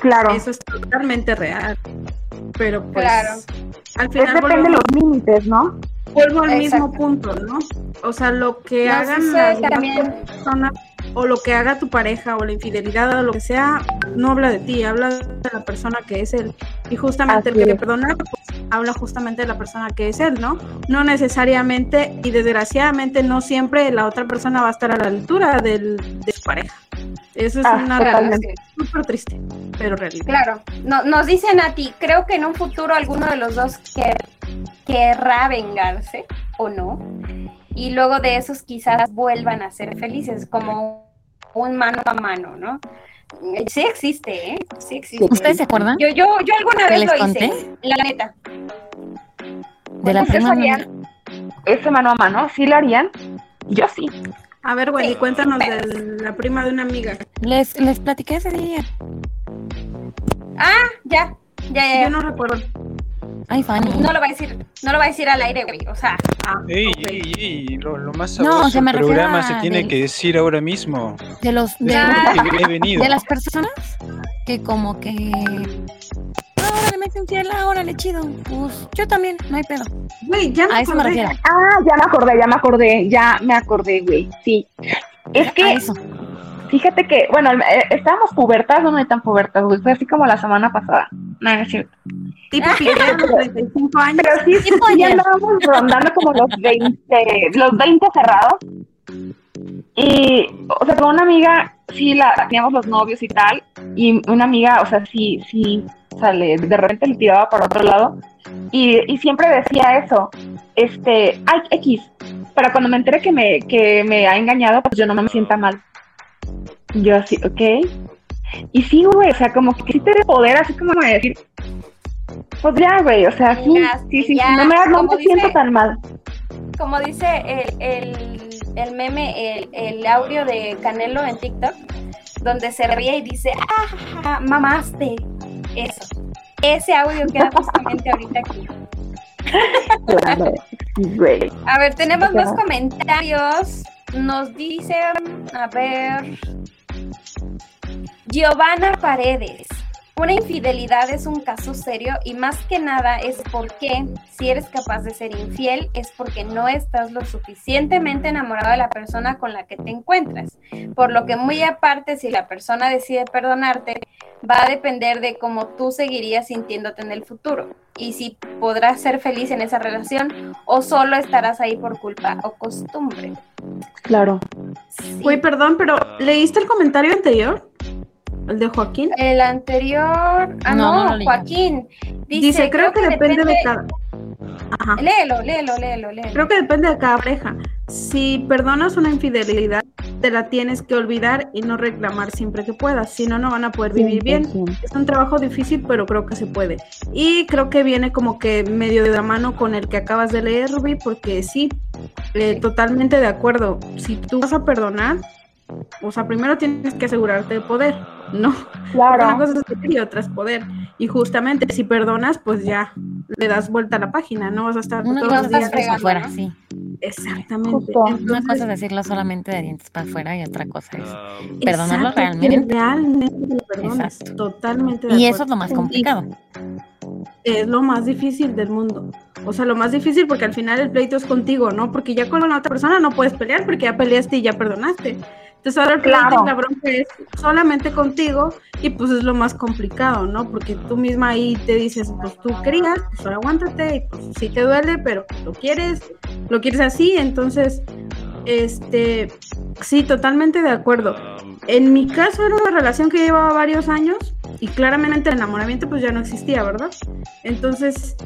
Speaker 3: Claro.
Speaker 5: Eso es totalmente real. Pero pues,
Speaker 4: Claro.
Speaker 5: al
Speaker 3: Es
Speaker 5: final
Speaker 3: depende de los límites, ¿no?
Speaker 5: vuelvo al mismo punto, ¿no? O sea, lo que
Speaker 4: No,
Speaker 5: hagan las
Speaker 4: también.
Speaker 5: personas o lo que haga tu pareja o la infidelidad o lo que sea, no habla de ti, habla de la persona que es él. Y justamente
Speaker 3: Así
Speaker 5: el que
Speaker 3: es.
Speaker 5: perdona, pues, habla justamente de la persona que es él, ¿no? No necesariamente y desgraciadamente no siempre la otra persona va a estar a la altura del, de su pareja. Eso es
Speaker 3: Ah,
Speaker 5: una realidad súper triste, pero realidad.
Speaker 4: Claro, no, nos dicen a ti, creo que en un futuro alguno de los dos que, querrá vengarse o no, y luego de esos quizás vuelvan a ser felices, como un mano a mano, ¿no? Eh, Sí existe, ¿eh? Sí existe.
Speaker 6: ¿Ustedes se acuerdan?
Speaker 4: Yo, yo, yo alguna
Speaker 6: ¿Que
Speaker 4: vez
Speaker 6: les
Speaker 4: lo
Speaker 6: conté?
Speaker 4: hice, la neta.
Speaker 6: De la
Speaker 3: ¿Ustedes
Speaker 6: prima
Speaker 3: harían ese mano a mano? ¿Sí lo harían? Yo sí.
Speaker 5: A ver, Wendy,
Speaker 4: Sí,
Speaker 5: cuéntanos
Speaker 4: pero-
Speaker 5: de la prima de una amiga.
Speaker 6: Les, les platiqué ese día.
Speaker 4: Ah, ya, ya, ya, ya.
Speaker 5: Yo no recuerdo.
Speaker 6: Ay, Fanny.
Speaker 4: No lo va a decir, no lo va a decir al aire, güey. O sea,
Speaker 5: Ah,
Speaker 2: Ey,
Speaker 5: ok.
Speaker 2: ey, ey, lo, lo más
Speaker 6: No,
Speaker 2: sabroso
Speaker 6: se me
Speaker 2: del programa se tiene
Speaker 6: del-
Speaker 2: que decir ahora mismo.
Speaker 6: De los de,
Speaker 2: he venido.
Speaker 6: de las personas que como que "Ah, órale, me infiel, ah, órale, chido. Pues yo también, no hay pedo.
Speaker 5: Güey, ya me
Speaker 6: A eso me refiero.
Speaker 3: Ah, ya me acordé, ya me acordé, ya me acordé, güey. Sí. Es
Speaker 6: A
Speaker 3: que,
Speaker 6: eso.
Speaker 3: Fíjate que, bueno, eh, estábamos pubertas, no, no tan pubertas, güey. Fue así como la semana pasada. No, es cierto.
Speaker 5: Tipo *laughs* los 35 años.
Speaker 3: Pero sí, sí,
Speaker 6: Tipo
Speaker 3: ya
Speaker 6: ayer.
Speaker 3: andábamos rondando como los 20, los 20 cerrados. Y, o sea, con una amiga, sí, la teníamos los novios y tal. Y una amiga, o sea, sí, sí, sale, de repente le tiraba para otro lado. Y, y siempre decía eso, este, ay, X. Pero cuando me enteré que me, que me ha engañado, pues yo no me sienta mal. Yo así, ok. Y sí, güey, o sea, como que sí te da poder, así como de decir, pues ya, güey, o sea, sí,
Speaker 4: Ya,
Speaker 3: sí, sí,
Speaker 4: ya,
Speaker 3: no me, no me siento tan mal.
Speaker 4: como dice el, el, el meme, el, el audio de Canelo en TikTok, donde se ríe y dice, ah, mamaste. Eso. Ese audio queda justamente ahorita aquí. *laughs*
Speaker 3: Claro, güey.
Speaker 4: A ver, tenemos dos comentarios. Nos dicen, a ver, Giovanna Paredes. Una infidelidad es un caso serio y más que nada es porque si eres capaz de ser infiel es porque no estás lo suficientemente enamorado de la persona con la que te encuentras. Por lo que muy aparte, si la persona decide perdonarte, va a depender de cómo tú seguirías sintiéndote en el futuro y si podrás ser feliz en esa relación o solo estarás ahí por culpa o costumbre.
Speaker 5: Claro.
Speaker 4: Sí.
Speaker 5: Güey, perdón, pero ¿leíste el comentario anterior? ¿El de Joaquín?
Speaker 4: El anterior, ah,
Speaker 6: No.
Speaker 4: Joaquín. Dice,
Speaker 5: Dice, creo, que, depende, de cada... Ajá.
Speaker 4: Léelo, léelo, léelo, léelo.
Speaker 5: Creo que depende de cada pareja. Si perdonas una infidelidad, te la tienes que olvidar y no reclamar siempre que puedas, si no, no van a poder vivir bien. Es un trabajo difícil, pero creo que se puede. Y creo que viene como que medio de la mano con el que acabas de leer, Ruby, porque sí, eh, totalmente de acuerdo. Si tú vas a perdonar, o sea, primero tienes que asegurarte de poder, ¿no?
Speaker 3: Claro.
Speaker 5: Una cosa es querer y otra es poder. Y justamente si perdonas, pues ya le das vuelta a la página, no vas a estar
Speaker 6: Una
Speaker 5: todos
Speaker 6: cosa
Speaker 5: los días
Speaker 4: fregando,
Speaker 6: para afuera,
Speaker 4: ¿no?
Speaker 6: sí.
Speaker 5: Exactamente.
Speaker 6: Una cosa es decirlo solamente de dientes para afuera y otra cosa es perdonarlo
Speaker 5: exacto,
Speaker 6: realmente.
Speaker 5: realmente lo perdones,
Speaker 6: Exacto.
Speaker 5: Totalmente. de
Speaker 6: Y
Speaker 5: acuerdo.
Speaker 6: eso es lo más complicado.
Speaker 5: Es lo más difícil del mundo. O sea, lo más difícil porque al final el pleito es contigo, ¿no? Porque ya con la otra persona no puedes pelear porque ya peleaste y ya perdonaste. Entonces ahora el
Speaker 3: Claro.
Speaker 5: la bronca es solamente contigo y pues es lo más complicado, ¿no? Porque tú misma ahí te dices, pues tú querías, pues ahora aguántate, y pues sí te duele, pero lo quieres, lo quieres así, entonces, este, sí, totalmente de acuerdo. En mi caso era una relación que llevaba varios años y claramente el enamoramiento pues ya no existía, ¿verdad? Entonces,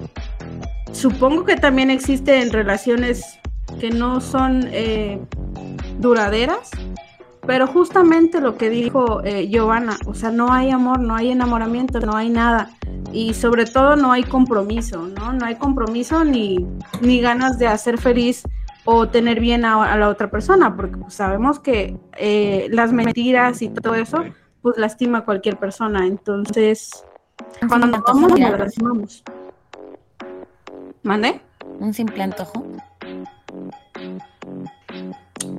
Speaker 5: supongo que también existe en relaciones que no son eh, duraderas, pero justamente lo que dijo eh, Giovanna, o sea, no hay amor, no hay enamoramiento, no hay nada. Y sobre todo no hay compromiso, ¿no? No hay compromiso ni, ni ganas de hacer feliz o tener bien a, a la otra persona, porque pues, sabemos que eh, las mentiras y todo eso, pues lastima a cualquier persona. Entonces, cuando nos vamos, nos lastimamos. ¿Mande?
Speaker 6: un simple antojo.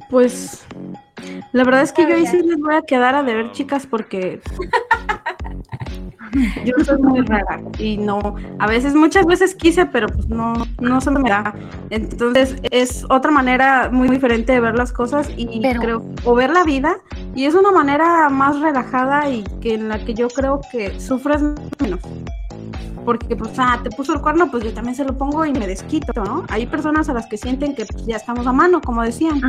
Speaker 5: Pues la verdad es que yo ahí sí les voy a quedar a deber, chicas, porque yo soy muy rara y no, a veces, muchas veces quise, pero pues no, no se me da. Entonces es otra manera muy diferente de ver las cosas y
Speaker 6: Pero-
Speaker 5: creo, o ver la vida, y es una manera más relajada y que en la que yo creo que sufres menos. Porque, pues, ah, te puso el cuerno, pues yo también se lo pongo y me desquito, ¿no? Hay personas a las que sienten que pues, ya estamos a mano, como decían.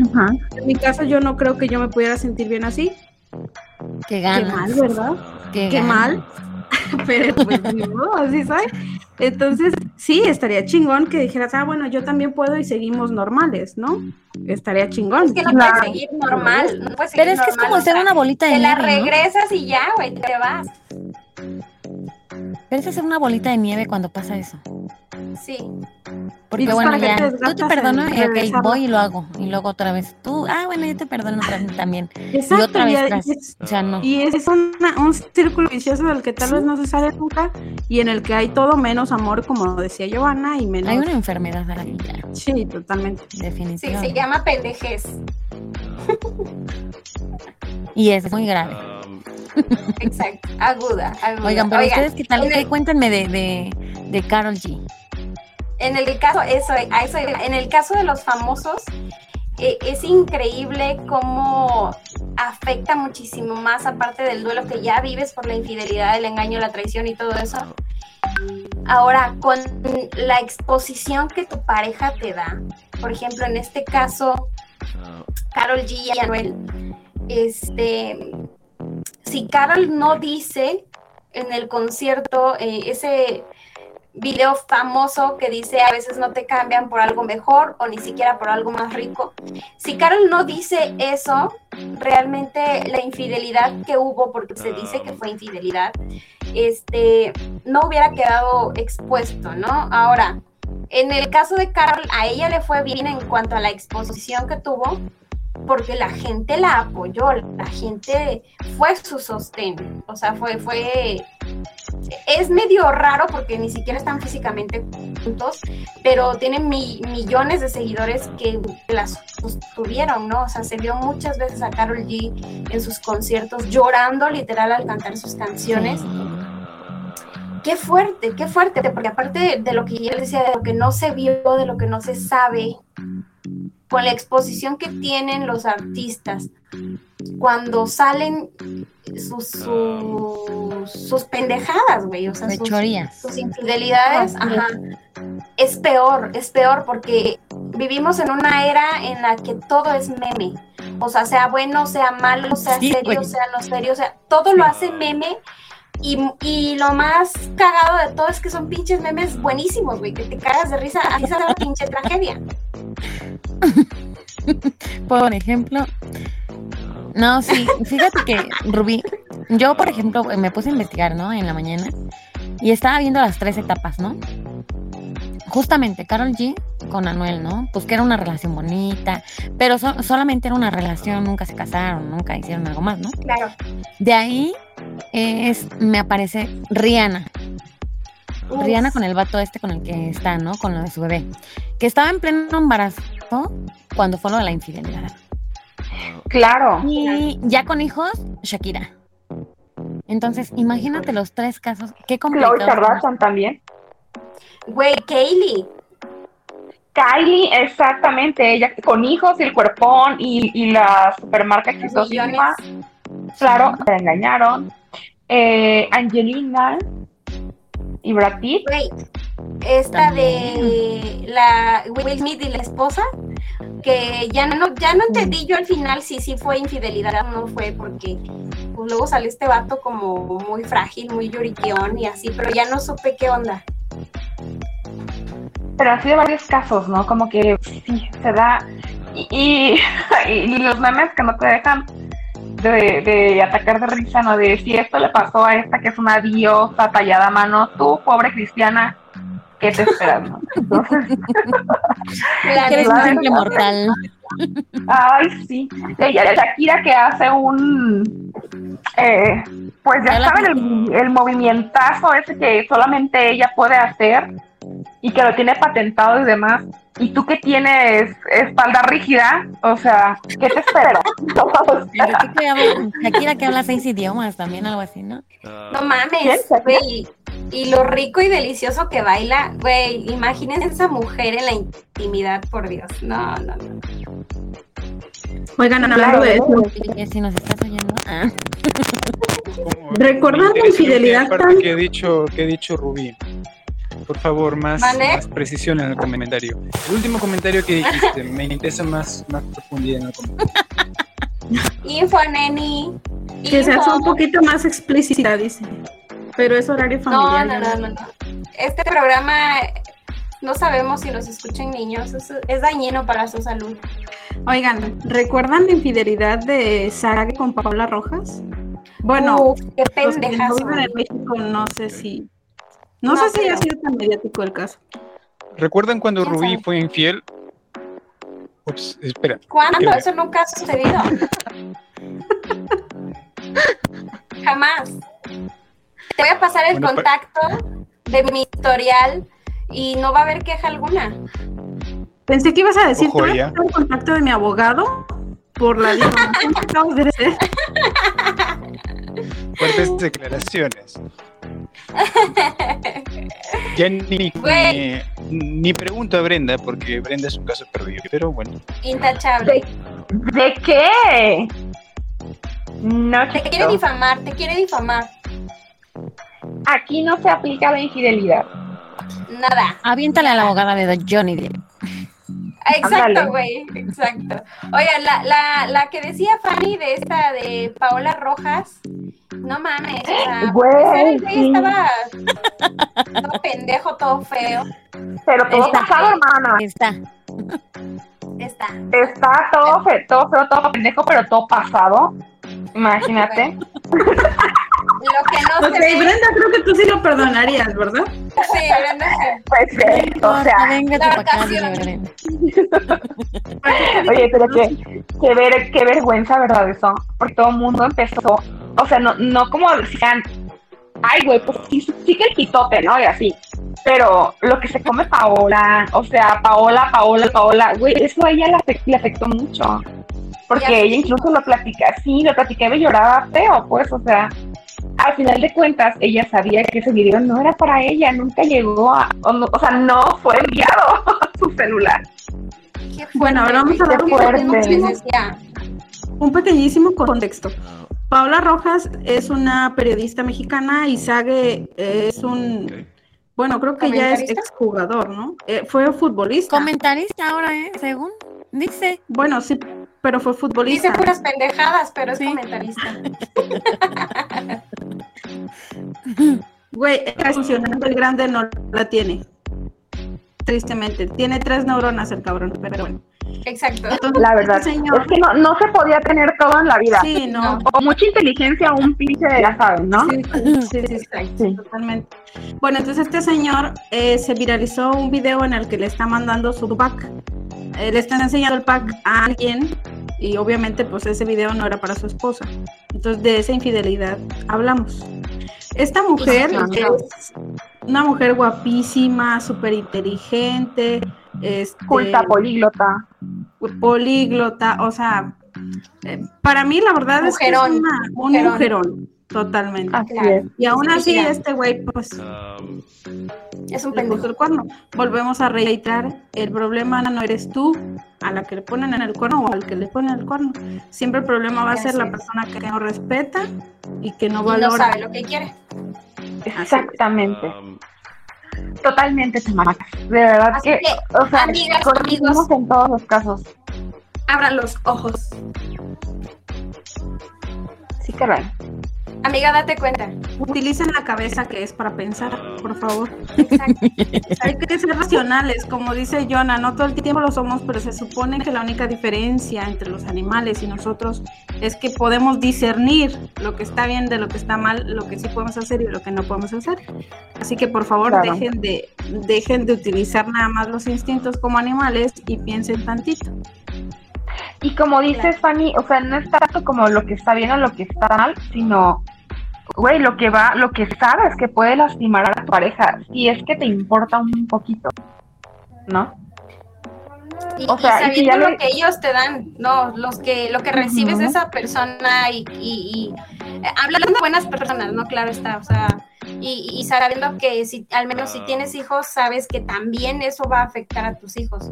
Speaker 5: En mi caso, yo no creo que yo me pudiera sentir bien así.
Speaker 6: Qué
Speaker 5: Qué
Speaker 6: ganas.
Speaker 5: mal, ¿verdad?
Speaker 6: Qué,
Speaker 5: Qué
Speaker 6: ganas.
Speaker 5: mal. *laughs* Pero pues modo, así soy. Entonces, sí, estaría chingón que dijeras, ah, bueno, yo también puedo y seguimos normales, ¿no? Estaría chingón.
Speaker 4: Es que no
Speaker 3: Claro.
Speaker 4: puedes seguir normal. No puedes seguir
Speaker 6: Pero es que es como
Speaker 4: sea,
Speaker 6: una bolita de
Speaker 4: Te la
Speaker 6: nieve, ¿no?
Speaker 4: regresas y ya, güey, te vas.
Speaker 6: Es hacer una bolita de nieve cuando pasa eso.
Speaker 4: Sí.
Speaker 6: Porque bueno,
Speaker 5: ¿para qué
Speaker 6: ya,
Speaker 5: te
Speaker 6: tú te perdonas y ok,
Speaker 5: regresarlo?
Speaker 6: voy y lo hago. Y luego otra vez, tú, ah, bueno, yo te perdono otra vez también.
Speaker 5: Exacto,
Speaker 6: y otra vez tras.
Speaker 5: y es-
Speaker 6: O sea, no.
Speaker 5: Y es una- un círculo vicioso del que tal vez no se sale nunca y en el que hay todo menos amor, como decía Giovanna, y menos...
Speaker 6: Hay una enfermedad ahí, ya,
Speaker 5: Sí, totalmente.
Speaker 4: Sí,
Speaker 6: definitivamente.
Speaker 4: se llama pendejez.
Speaker 6: Y es muy grave. *laughs*
Speaker 4: Exacto. Aguda, aguda.
Speaker 6: Oigan, pero
Speaker 4: Oigan,
Speaker 6: ustedes, ¿qué tal?
Speaker 4: el-
Speaker 6: Cuéntenme de, de, de Carol G.
Speaker 4: En el caso, eso, eso en el caso de los famosos, eh, es increíble cómo afecta muchísimo más, aparte del duelo que ya vives por la infidelidad, el engaño, la traición y todo eso. Ahora, con la exposición que tu pareja te da, por ejemplo, en este caso, Carol G y Anuel, este, si Carol no dice en el concierto eh, ese video famoso que dice a veces no te cambian por algo mejor o ni siquiera por algo más rico. Si Carol no dice eso, realmente la infidelidad que hubo, porque se dice que fue infidelidad, este, no hubiera quedado expuesto, ¿no? Ahora, en el caso de Carol, a ella le fue bien en cuanto a la exposición que tuvo, porque la gente la apoyó, la gente fue su sostén, o sea, fue, fue, es medio raro porque ni siquiera están físicamente juntos, pero tienen mi- millones de seguidores que las sostuvieron, ¿no? O sea, se vio muchas veces a Carol G en sus conciertos llorando literal al cantar sus canciones. qué fuerte, qué fuerte, porque aparte de, lo que ya les decía, de lo que no se vio, de lo que no se sabe, con la exposición que tienen los artistas, cuando salen sus, sus, sus pendejadas, güey, o sea, sus, infidelidades, ajá, es peor, es peor porque vivimos en una era en la que todo es meme. O sea, sea bueno, sea malo, sea
Speaker 6: Sí,
Speaker 4: serio, sea no serio, o sea, todo lo hace meme. Y, y lo más cagado de todo es que son pinches memes buenísimos, güey, que te cagas de risa, así hace una pinche tragedia. *laughs*
Speaker 6: Por ejemplo, no, sí, fíjate que Rubí, yo por ejemplo me puse a investigar, ¿no? En la mañana y estaba viendo las tres etapas, ¿no? Justamente Carol G con Anuel, ¿no? Pues que era una relación bonita, pero so- solamente era una relación, nunca se casaron, nunca hicieron algo más, ¿no?
Speaker 4: Claro.
Speaker 6: De ahí es, me aparece Rihanna.
Speaker 4: Uf.
Speaker 6: Rihanna con el vato este con el que está, ¿no? Con lo de su bebé. Que estaba en pleno embarazo cuando fue lo de la infidelidad.
Speaker 3: Claro.
Speaker 6: Y ya con hijos, Shakira. Entonces, imagínate los tres casos. Qué
Speaker 3: Chloe
Speaker 6: complicado.
Speaker 3: Kardashian también.
Speaker 4: Güey, Kaylee.
Speaker 3: Kylie, exactamente, ella con hijos y el cuerpón y, y la supermarca exitosísima. Claro, la engañaron. Eh, Angelina y Brad Pitt.
Speaker 4: Güey, esta de la Will Smith y la esposa, que ya no, ya no entendí yo al final si sí fue infidelidad o no fue, porque pues, luego salió este vato como muy frágil, muy lloriqueón y así, pero ya no supe qué onda.
Speaker 3: Pero han sido varios casos, ¿no? Como que sí, se da. *laughs* Y los memes que no te dejan de, de atacar de risa, ¿no? De si esto le pasó a esta que es una diosa tallada a mano, tú, pobre cristiana, ¿qué te esperas, no? Entonces, *laughs*
Speaker 6: Que eres un simple mortal.
Speaker 3: ay, sí. Ella, Shakira que hace un. eh, pues ya saben, el, el movimientazo ese que solamente ella puede hacer y que lo tiene patentado y demás. Y tú que tienes espalda rígida, o sea, ¿qué te? *laughs* O sea,
Speaker 6: habla- Shakira que habla seis idiomas también, algo así, ¿no?
Speaker 4: No mames, güey. Y lo rico y delicioso que baila, güey, imagínense esa mujer en la intimidad, por Dios. No, no, no.
Speaker 5: Oigan, hablando de eso,
Speaker 6: si nos estás oyendo. Ah.
Speaker 5: Recordando infidelidad tan-
Speaker 2: que ha dicho, que ha dicho Rubí. Por favor, más,
Speaker 4: ¿Mande?
Speaker 2: más precisión en el comentario. El último comentario que dijiste, me interesa más, más profundidad en el comentario.
Speaker 4: Info, neni.
Speaker 5: que se hace
Speaker 4: Info.
Speaker 5: un poquito más explícita, dice. Pero es horario
Speaker 4: No,
Speaker 5: familiar.
Speaker 4: no, no, no, no. Este programa no sabemos si los escuchan niños, es, es dañino para su salud.
Speaker 5: Oigan, ¿recuerdan la infidelidad de Sara con Paola Rojas? Bueno,
Speaker 4: Uf, qué
Speaker 5: los que no en México no sé si... No,
Speaker 4: No
Speaker 5: sé si
Speaker 4: creo.
Speaker 5: ha sido tan mediático el caso.
Speaker 2: ¿Recuerdan cuando
Speaker 4: ¿Quién
Speaker 2: Rubí
Speaker 4: sabe?
Speaker 2: fue infiel? Ups, espera.
Speaker 4: ¿Cuándo? Eso nunca ha sucedido. *laughs* Jamás. Te voy a pasar el
Speaker 2: Bueno, pa-
Speaker 4: contacto de mi historial y no va a haber queja alguna.
Speaker 5: Pensé que ibas a decir,
Speaker 2: Ojo,
Speaker 5: "Te voy contacto de mi abogado por la difamación *laughs* de.
Speaker 2: Fuertes declaraciones. Ya ni, ni, ni pregunto a Brenda, porque Brenda es un caso perdido. Pero bueno,
Speaker 4: Intachable.
Speaker 3: ¿De qué? No,
Speaker 4: Te quiere difamar, te quiere difamar.
Speaker 3: Aquí no se aplica la infidelidad.
Speaker 4: Nada.
Speaker 6: Aviéntale a la abogada de Johnny Depp.
Speaker 4: Exacto, güey, exacto. Oiga, la, la, la que decía Fanny de esta de Paola Rojas, no mames, *gasps*
Speaker 3: Güey, sí.
Speaker 4: estaba todo pendejo, todo feo.
Speaker 3: Pero todo
Speaker 6: Está.
Speaker 3: pasado, hermana.
Speaker 6: Está.
Speaker 4: Está.
Speaker 3: Está todo feo, todo feo, todo pendejo, pero todo pasado. Imagínate.
Speaker 4: Lo que no
Speaker 5: Ok,
Speaker 4: se ve,
Speaker 5: Brenda, creo que tú sí lo perdonarías, ¿verdad?
Speaker 4: sí, Brenda, sí.
Speaker 3: Pues, eh, o sea,
Speaker 6: Brenda.
Speaker 3: oye, pero qué, qué, ver, qué vergüenza, ¿verdad? Eso. Porque todo el mundo empezó, o sea, no, no como decían, ay, güey, pues sí, sí que el pitote, ¿no? Y así. Pero lo que se come Paola, o sea, Paola, Paola, Paola, güey, eso a ella le, afect- le afectó mucho. Porque ella incluso lo platica, sí, lo platicaba y lloraba feo, pues, o sea, al final de cuentas, ella sabía que ese video no era para ella, nunca llegó a, o, no- o sea, no fue enviado *laughs* a su celular.
Speaker 4: Qué
Speaker 5: Bueno, ahora vamos a dar un pequeñísimo contexto. Paula Rojas es una periodista mexicana y Sage es un, bueno, creo que ya es exjugador, ¿no? Eh, fue futbolista.
Speaker 6: Comentarista ahora, ¿eh? Según dice.
Speaker 5: Bueno, sí, pero fue futbolista.
Speaker 4: Dice puras pendejadas, pero es
Speaker 6: Sí.
Speaker 4: comentarista. *laughs*
Speaker 5: Güey, está funcionando el grande no la tiene. Tristemente. Tiene tres neuronas el cabrón, pero bueno.
Speaker 4: Exacto.
Speaker 5: Entonces,
Speaker 3: La verdad,
Speaker 5: este señor-
Speaker 3: es que no, no se podía tener todo en la vida.
Speaker 5: Sí, no.
Speaker 3: O mucha inteligencia o un pinche, ya saben, ¿no?
Speaker 5: Sí, sí, sí, sí, sí, totalmente. Bueno, entonces este señor eh, se viralizó un video en el que le está mandando su pack. Eh, le están enseñando el pack a alguien y obviamente pues ese video no era para su esposa. Entonces de esa infidelidad hablamos. Esta mujer es una mujer guapísima, súper inteligente, este,
Speaker 3: Culta políglota.
Speaker 5: políglota, o sea, eh, para mí la verdad es que es
Speaker 4: Mujerón,
Speaker 5: una- un
Speaker 4: mujerón.
Speaker 5: mujerón, totalmente.
Speaker 3: Así
Speaker 4: Claro.
Speaker 3: es.
Speaker 5: Y aún así este güey pues
Speaker 4: Es un pendejo.
Speaker 5: el cuerno. Volvemos a reiterar, el problema no eres tú a la que le ponen en el cuerno o al que le ponen el cuerno. Siempre el problema va a ser la persona que no respeta y que no
Speaker 4: Y no
Speaker 5: valora.
Speaker 4: sabe lo que quiere.
Speaker 3: Exactamente.
Speaker 7: um,
Speaker 3: Totalmente, Tamara. De verdad que,
Speaker 4: que,
Speaker 3: o sea,
Speaker 4: amigas, amigos.
Speaker 3: en todos los casos.
Speaker 4: Abran los ojos.
Speaker 3: Sí hay.
Speaker 4: Amiga, date cuenta.
Speaker 5: Utilicen la cabeza que es para pensar, por favor.
Speaker 4: Exacto. *laughs*
Speaker 5: Hay que ser racionales, como dice Jonah, no todo el tiempo lo somos, pero se supone que la única diferencia entre los animales y nosotros es que podemos discernir lo que está bien de lo que está mal, lo que sí podemos hacer y lo que no podemos hacer. Así que por favor
Speaker 3: Claro.
Speaker 5: dejen de dejen de utilizar nada más los instintos como animales y piensen tantito.
Speaker 3: Y como dices, Fanny, o sea, no es tanto como lo que está bien o lo que está mal, sino, güey, lo que va, lo que sabes que puede lastimar a tu pareja, si es que te importa un poquito, ¿no?
Speaker 4: Y,
Speaker 3: O sea,
Speaker 4: y
Speaker 3: y si
Speaker 4: sabiendo lo
Speaker 3: le-
Speaker 4: que ellos te dan, no, los que, lo que recibes de esa persona y, y- y, eh, hablando de buenas personas, ¿no? Claro está, o sea, y, y sabiendo que si, al menos si tienes hijos, sabes que también eso va a afectar a tus hijos.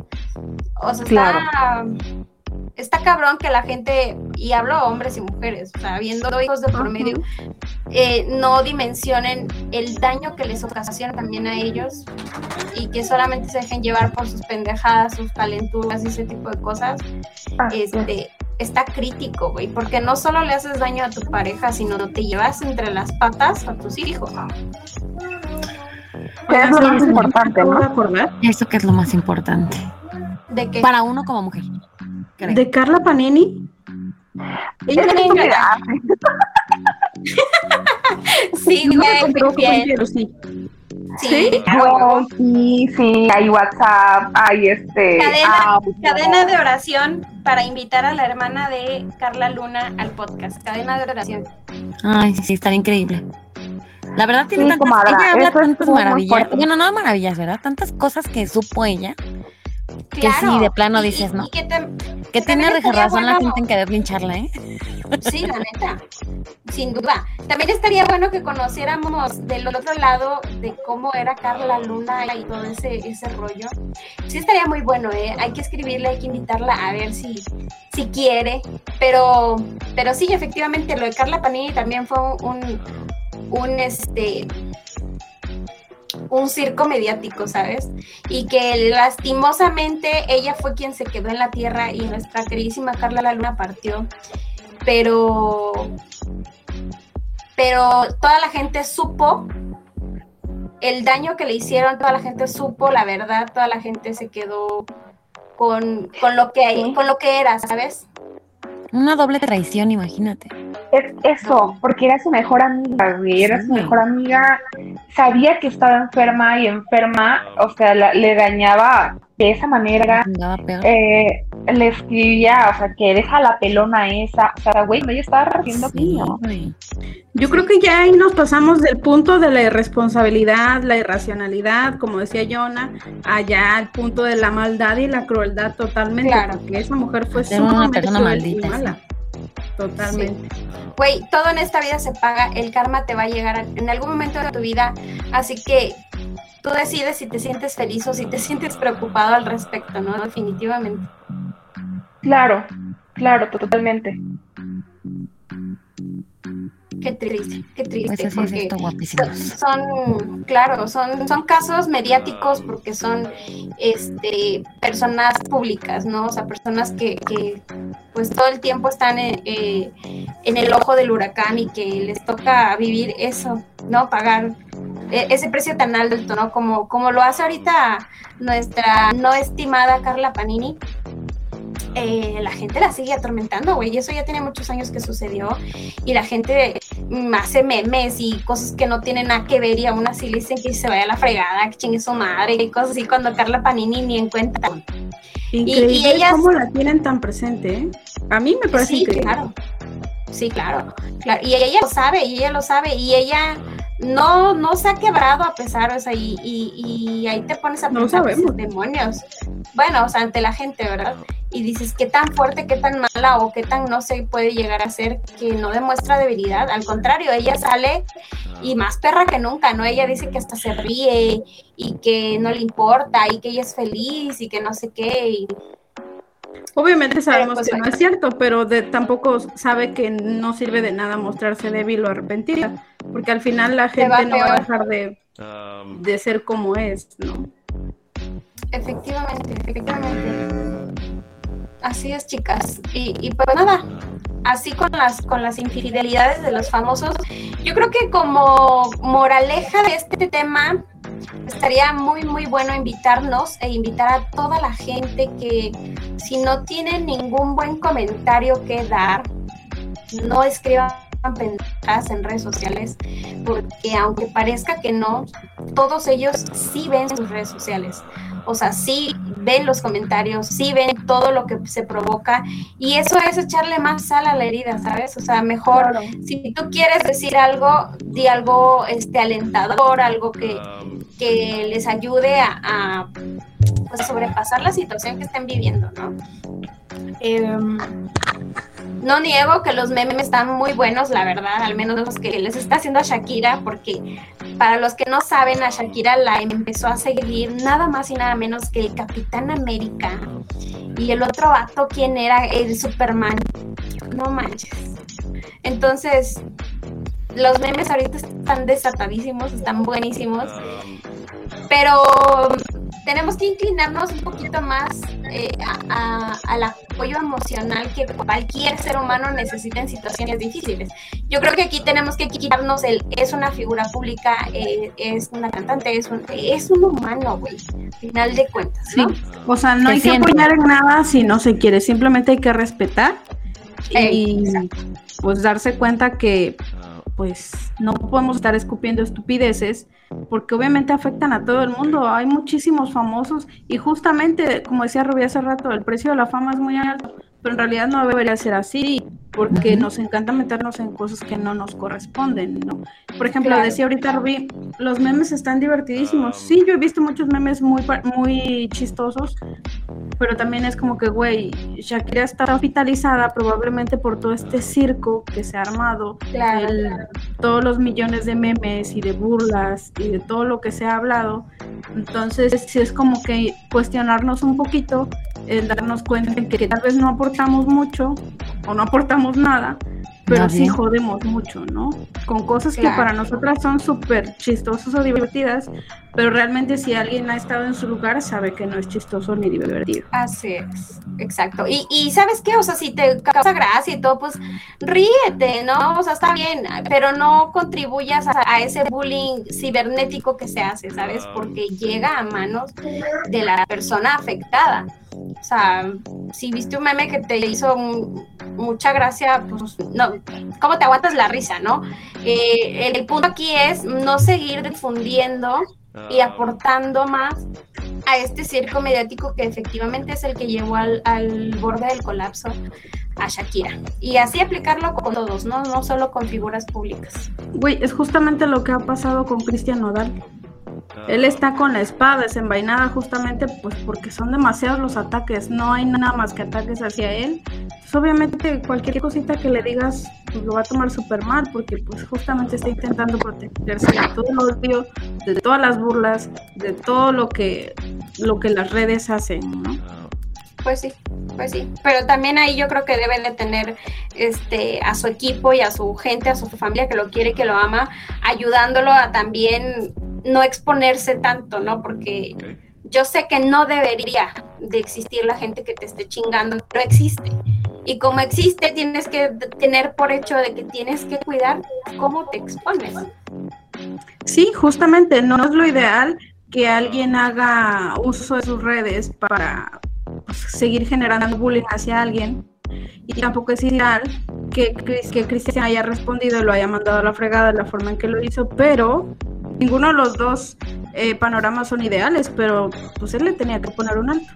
Speaker 4: O sea,
Speaker 3: Claro.
Speaker 4: está, está cabrón que la gente, y hablo hombres y mujeres, o sea, viendo hijos de por medio, eh, no dimensionen el daño que les ocasiona también a ellos y que solamente se dejen llevar por sus pendejadas, sus calenturas y ese tipo de cosas, este, está crítico, güey, porque no solo le haces daño a tu pareja, sino te llevas entre las patas a tus hijos.
Speaker 3: Que es lo más importante, ¿no?
Speaker 6: Eso que es lo más importante.
Speaker 4: De
Speaker 6: Para uno como mujer. Creo.
Speaker 5: de Carla Panini. Ella
Speaker 3: Es *laughs*
Speaker 4: sí, güey,
Speaker 5: pero sí.
Speaker 4: Sí,
Speaker 3: Güey, sí, sí, hay WhatsApp, hay este...
Speaker 4: Cadena,
Speaker 3: audio.
Speaker 4: cadena de oración para invitar a la hermana de Carla Luna al podcast. Cadena de oración.
Speaker 6: Ay, sí, estaría increíble. La verdad tiene
Speaker 3: Sí,
Speaker 6: tantas,
Speaker 3: comadre,
Speaker 6: ella habla tantas maravillas. Bueno, no maravillas, ¿verdad? Tantas cosas que supo ella, que
Speaker 4: Claro.
Speaker 6: sí, de plano dices,
Speaker 4: y-
Speaker 6: no.
Speaker 4: y que te-
Speaker 6: Que tiene razón la gente en querer lincharla, ¿eh?
Speaker 4: Sí, la *laughs* neta, sin duda. También estaría bueno que conociéramos del otro lado de cómo era Carla Luna y todo ese, ese rollo. Sí estaría muy bueno, ¿eh? Hay que escribirle, hay que invitarla a ver si, si quiere. Pero, pero sí, efectivamente, lo de Carla Panini también fue un, un este un circo mediático, ¿sabes? Y que lastimosamente ella fue quien se quedó en la tierra y nuestra queridísima Carla La Luna partió pero pero toda la gente supo el daño que le hicieron, toda la gente supo la verdad, toda la gente se quedó con, con lo que con lo que era, ¿sabes?
Speaker 6: Una doble traición, imagínate.
Speaker 3: Es eso, porque era su mejor amiga, güey, era su mejor amiga, sabía que estaba enferma y enferma, o sea, la- le dañaba de esa manera, eh, le escribía, o sea, que deja la pelona esa, o sea, güey, ella estaba recibiendo
Speaker 6: Sí, güey.
Speaker 5: Yo creo que ya ahí nos pasamos del punto de la irresponsabilidad, la irracionalidad, como decía Jonah, allá al punto de la maldad y la crueldad totalmente,
Speaker 4: Claro.
Speaker 5: porque esa mujer fue
Speaker 6: Ser una
Speaker 5: sumamente
Speaker 6: persona maldita,
Speaker 5: mala. Totalmente.
Speaker 4: Güey, todo en esta vida se paga, el karma te va a llegar en algún momento de tu vida, así que tú decides si te sientes feliz o si te *laughs* sientes preocupado al respecto, ¿no? Definitivamente.
Speaker 3: Claro, claro, totalmente.
Speaker 4: Qué triste, qué triste.
Speaker 6: Pues así es
Speaker 4: porque
Speaker 6: esto, guapísimos.
Speaker 4: son, claro, son, son casos mediáticos porque son este personas públicas, ¿no? O sea, personas que, que pues todo el tiempo están en, eh, en el ojo del huracán y que les toca vivir eso, ¿no? Pagar e- ese precio tan alto, ¿no? Como, como lo hace ahorita nuestra no estimada Carla Panini. Eh, la gente la sigue atormentando, güey, y eso ya tiene muchos años que sucedió, y la gente hace memes y cosas que no tienen nada que ver, y aún así le dicen que se vaya a la fregada, que chingue su madre, y cosas así, cuando Carla Panini ni en cuenta.
Speaker 5: Increíble
Speaker 4: y ellas-
Speaker 5: cómo la tienen tan presente, ¿eh? A mí me parece
Speaker 4: Sí,
Speaker 5: increíble.
Speaker 4: claro. Sí, claro, claro. Y ella lo sabe, y ella lo sabe, y ella no, no se ha quebrado a pesar, o sea, y, y, y ahí te pones a
Speaker 5: No
Speaker 4: pensar,
Speaker 5: sabemos.
Speaker 4: dices, demonios. Bueno, o sea, ante la gente, ¿verdad? Y dices, qué tan fuerte, qué tan mala o qué tan no se puede llegar a ser que no demuestra debilidad. Al contrario, ella sale y más perra que nunca, ¿no? Ella dice que hasta se ríe y que no le importa y que ella es feliz y que no sé qué. Y,
Speaker 5: Obviamente sabemos
Speaker 4: pues,
Speaker 5: que no es cierto, pero de, tampoco sabe que no sirve de nada mostrarse débil o arrepentida, porque al final la
Speaker 4: va
Speaker 5: gente no va a dejar de,
Speaker 7: Um,
Speaker 5: de ser como es, ¿no?
Speaker 4: Efectivamente, efectivamente. Así es, chicas. Y, y pues nada, así con las, con las infidelidades de los famosos, yo creo que como moraleja de este tema, estaría muy, muy bueno invitarnos e invitar a toda la gente que si no tienen ningún buen comentario que dar, no escriban pendejadas en redes sociales, porque aunque parezca que no, todos ellos sí ven sus redes sociales. O sea, sí ven los comentarios, sí ven todo lo que se provoca y eso es echarle más sal a la herida, ¿sabes? O sea, mejor
Speaker 5: Claro.
Speaker 4: si tú quieres decir algo, di algo este alentador, algo que,
Speaker 7: um,
Speaker 4: que les ayude a, a, pues, sobrepasar la situación que estén viviendo, ¿no? Em, no niego que los memes están muy buenos, la verdad, al menos los que les está haciendo a Shakira, porque para los que no saben, a Shakira la empezó a seguir nada más y nada menos que el Capitán América. Y el otro vato, ¿quién era? El Superman. No manches. Entonces, los memes ahorita están desatadísimos, están buenísimos, pero tenemos que inclinarnos un poquito más eh, a- a- al apoyo emocional que cualquier ser humano necesita en situaciones difíciles. Yo creo que aquí tenemos que quitarnos el es una figura pública, eh, es una cantante, es un, es un humano, güey, al final de cuentas,
Speaker 5: Sí.
Speaker 4: ¿no?
Speaker 5: O sea, no hay que apoyar en nada si no se quiere, simplemente hay que respetar y pues darse cuenta que pues no podemos estar escupiendo estupideces porque obviamente afectan a todo el mundo. Hay muchísimos famosos y justamente, como decía Rubí hace rato, el precio de la fama es muy alto, pero en realidad no debería ser así porque nos encanta meternos en cosas que no nos corresponden, ¿no? Por ejemplo,
Speaker 4: Claro.
Speaker 5: decía ahorita Rubí, los memes están divertidísimos. Sí, yo he visto muchos memes muy, muy chistosos, pero también es como que, güey, Shakira está hospitalizada probablemente por todo este circo que se ha armado,
Speaker 4: Claro,
Speaker 5: el-
Speaker 4: claro.
Speaker 5: todos los millones de memes y de burlas y de todo lo que se ha hablado. Entonces, sí es como que cuestionarnos un poquito, el darnos cuenta que, que tal vez no aportamos mucho o no aportamos nada, pero
Speaker 6: Nadie.
Speaker 5: sí jodemos mucho, ¿no? Con cosas que para nosotras son súper chistosas o divertidas, pero realmente si alguien ha estado en su lugar sabe que no es chistoso ni divertido.
Speaker 4: Así es, exacto. Y, y ¿sabes qué? O sea, si te causa gracia y todo, pues ríete, ¿no? O sea, está bien, pero no contribuyas a, a ese bullying cibernético que se hace, ¿sabes? Porque llega a manos de la persona afectada. O sea, si viste un meme que te hizo un- mucha gracia, pues no, ¿cómo te aguantas la risa, no? Eh, el punto aquí es no seguir difundiendo y aportando más a este circo mediático que efectivamente es el que llevó al, al borde del colapso a Shakira. Y así aplicarlo con todos, ¿no? No solo con figuras públicas.
Speaker 5: Güey, es justamente lo que ha pasado con Cristian Nodal. Él está con la espada desenvainada justamente pues porque son demasiados los ataques, no hay nada más que ataques hacia él. Pues, obviamente cualquier cosita que le digas pues, lo va a tomar súper mal porque pues justamente está intentando protegerse de todo el odio, de todas las burlas, de todo lo que, lo que las redes hacen, ¿no?
Speaker 4: Pues sí, pues sí. Pero también ahí yo creo que deben de tener este a su equipo y a su gente, a su familia que lo quiere, que lo ama, ayudándolo a también no exponerse tanto, ¿no? Porque yo sé que no debería de existir la gente que te esté chingando, pero existe. Y como existe, tienes que tener por hecho de que tienes que cuidar cómo te expones.
Speaker 5: Sí, justamente, no es lo ideal que alguien haga uso de sus redes para pues, seguir generando bullying hacia alguien. Y tampoco es ideal que, Chris- que Cristian haya respondido y lo haya mandado a la fregada de la forma en que lo hizo, pero ninguno de los dos eh, panoramas son ideales, pero pues él le tenía que poner un alto.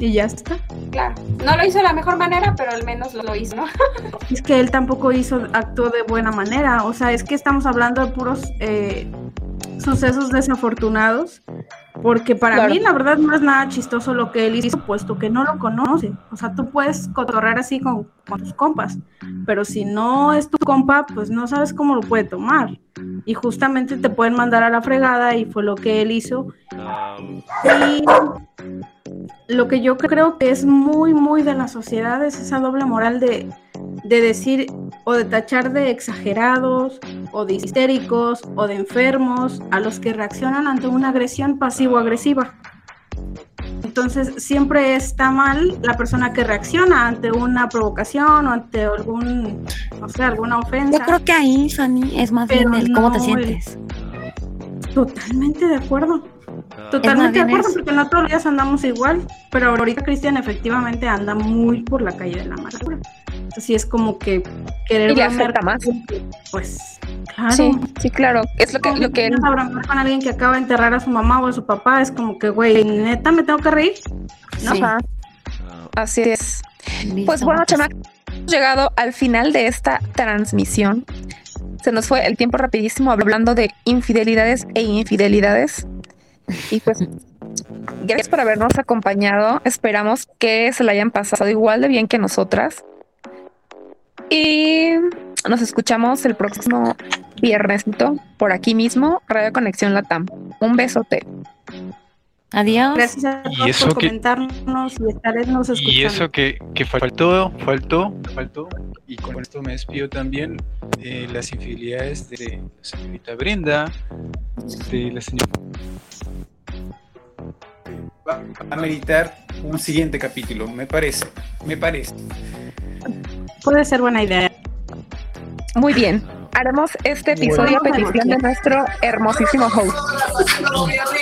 Speaker 5: Y ya está.
Speaker 4: Claro, no lo hizo de la mejor manera, pero al menos lo hizo, ¿no? *laughs*
Speaker 5: Es que él tampoco hizo, actuó de buena manera. O sea, es que estamos hablando de puros eh, sucesos desafortunados. Porque para
Speaker 1: Claro.
Speaker 5: mí, la verdad, no es nada chistoso lo que él hizo, puesto que no lo conoce. O sea, tú puedes cotorrear así con, con tus compas, pero si no es tu compa, pues no sabes cómo lo puede tomar. Y justamente te pueden mandar a la fregada, y fue lo que él hizo. Y lo que yo creo que es muy, muy de la sociedad es esa doble moral de, de decir o de tachar de exagerados o de histéricos o de enfermos a los que reaccionan ante una agresión pasivo-agresiva. Entonces siempre está mal la persona que reacciona ante una provocación o ante algún, no sé, alguna ofensa.
Speaker 6: Yo creo que ahí, Fanny, es más bien el cómo te sientes.
Speaker 5: Totalmente de acuerdo. Totalmente de acuerdo, porque no todos los días andamos igual, pero ahorita Cristian efectivamente anda muy por la calle de la amargura. Así es como que querer
Speaker 1: Y le afecta más.
Speaker 5: Pues, claro.
Speaker 1: Sí, sí, claro. Es lo que, lo que
Speaker 5: con alguien que acaba de enterrar a su mamá o a su papá, es como que, güey, neta, me tengo que reír. ¿No?
Speaker 1: Ajá. Así es.
Speaker 6: Listo,
Speaker 1: Pues bueno,
Speaker 6: pues.
Speaker 1: chama, hemos llegado al final de esta transmisión. Se nos fue el tiempo rapidísimo hablando de infidelidades e infidelidades. Y pues, gracias por habernos acompañado. Esperamos que se la hayan pasado igual de bien que nosotras. Y nos escuchamos el próximo viernesito por aquí mismo, Radio Conexión Latam. Un besote.
Speaker 6: Adiós.
Speaker 5: Gracias a
Speaker 2: Y
Speaker 5: todos
Speaker 2: eso
Speaker 5: por
Speaker 2: que-
Speaker 5: comentarnos y estaremos escuchando.
Speaker 2: Y eso que, que faltó, faltó, faltó, y con esto me despido también, eh, las infidelidades de la señorita Brenda, de la señora...
Speaker 10: Va a meditar un siguiente capítulo, me parece, me parece.
Speaker 5: Puede ser buena idea.
Speaker 1: Muy bien. Haremos este episodio a petición de nuestro hermosísimo host.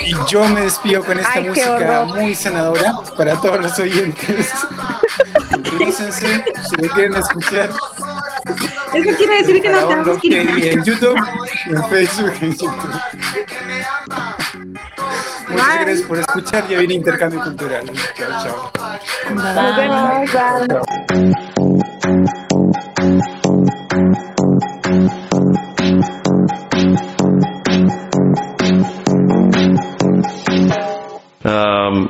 Speaker 10: Y yo me despido con esta
Speaker 1: Ay,
Speaker 10: música muy sanadora para todos los oyentes. Revísense si lo quieren escuchar.
Speaker 5: Eso quiere decir que nos tenemos que ir.
Speaker 10: en YouTube, en Facebook, en YouTube. Muchas
Speaker 5: Bye.
Speaker 10: gracias por escuchar. Ya viene Intercambio Cultural. Chao, chao.
Speaker 1: Nos vemos. bye.
Speaker 7: Um, um,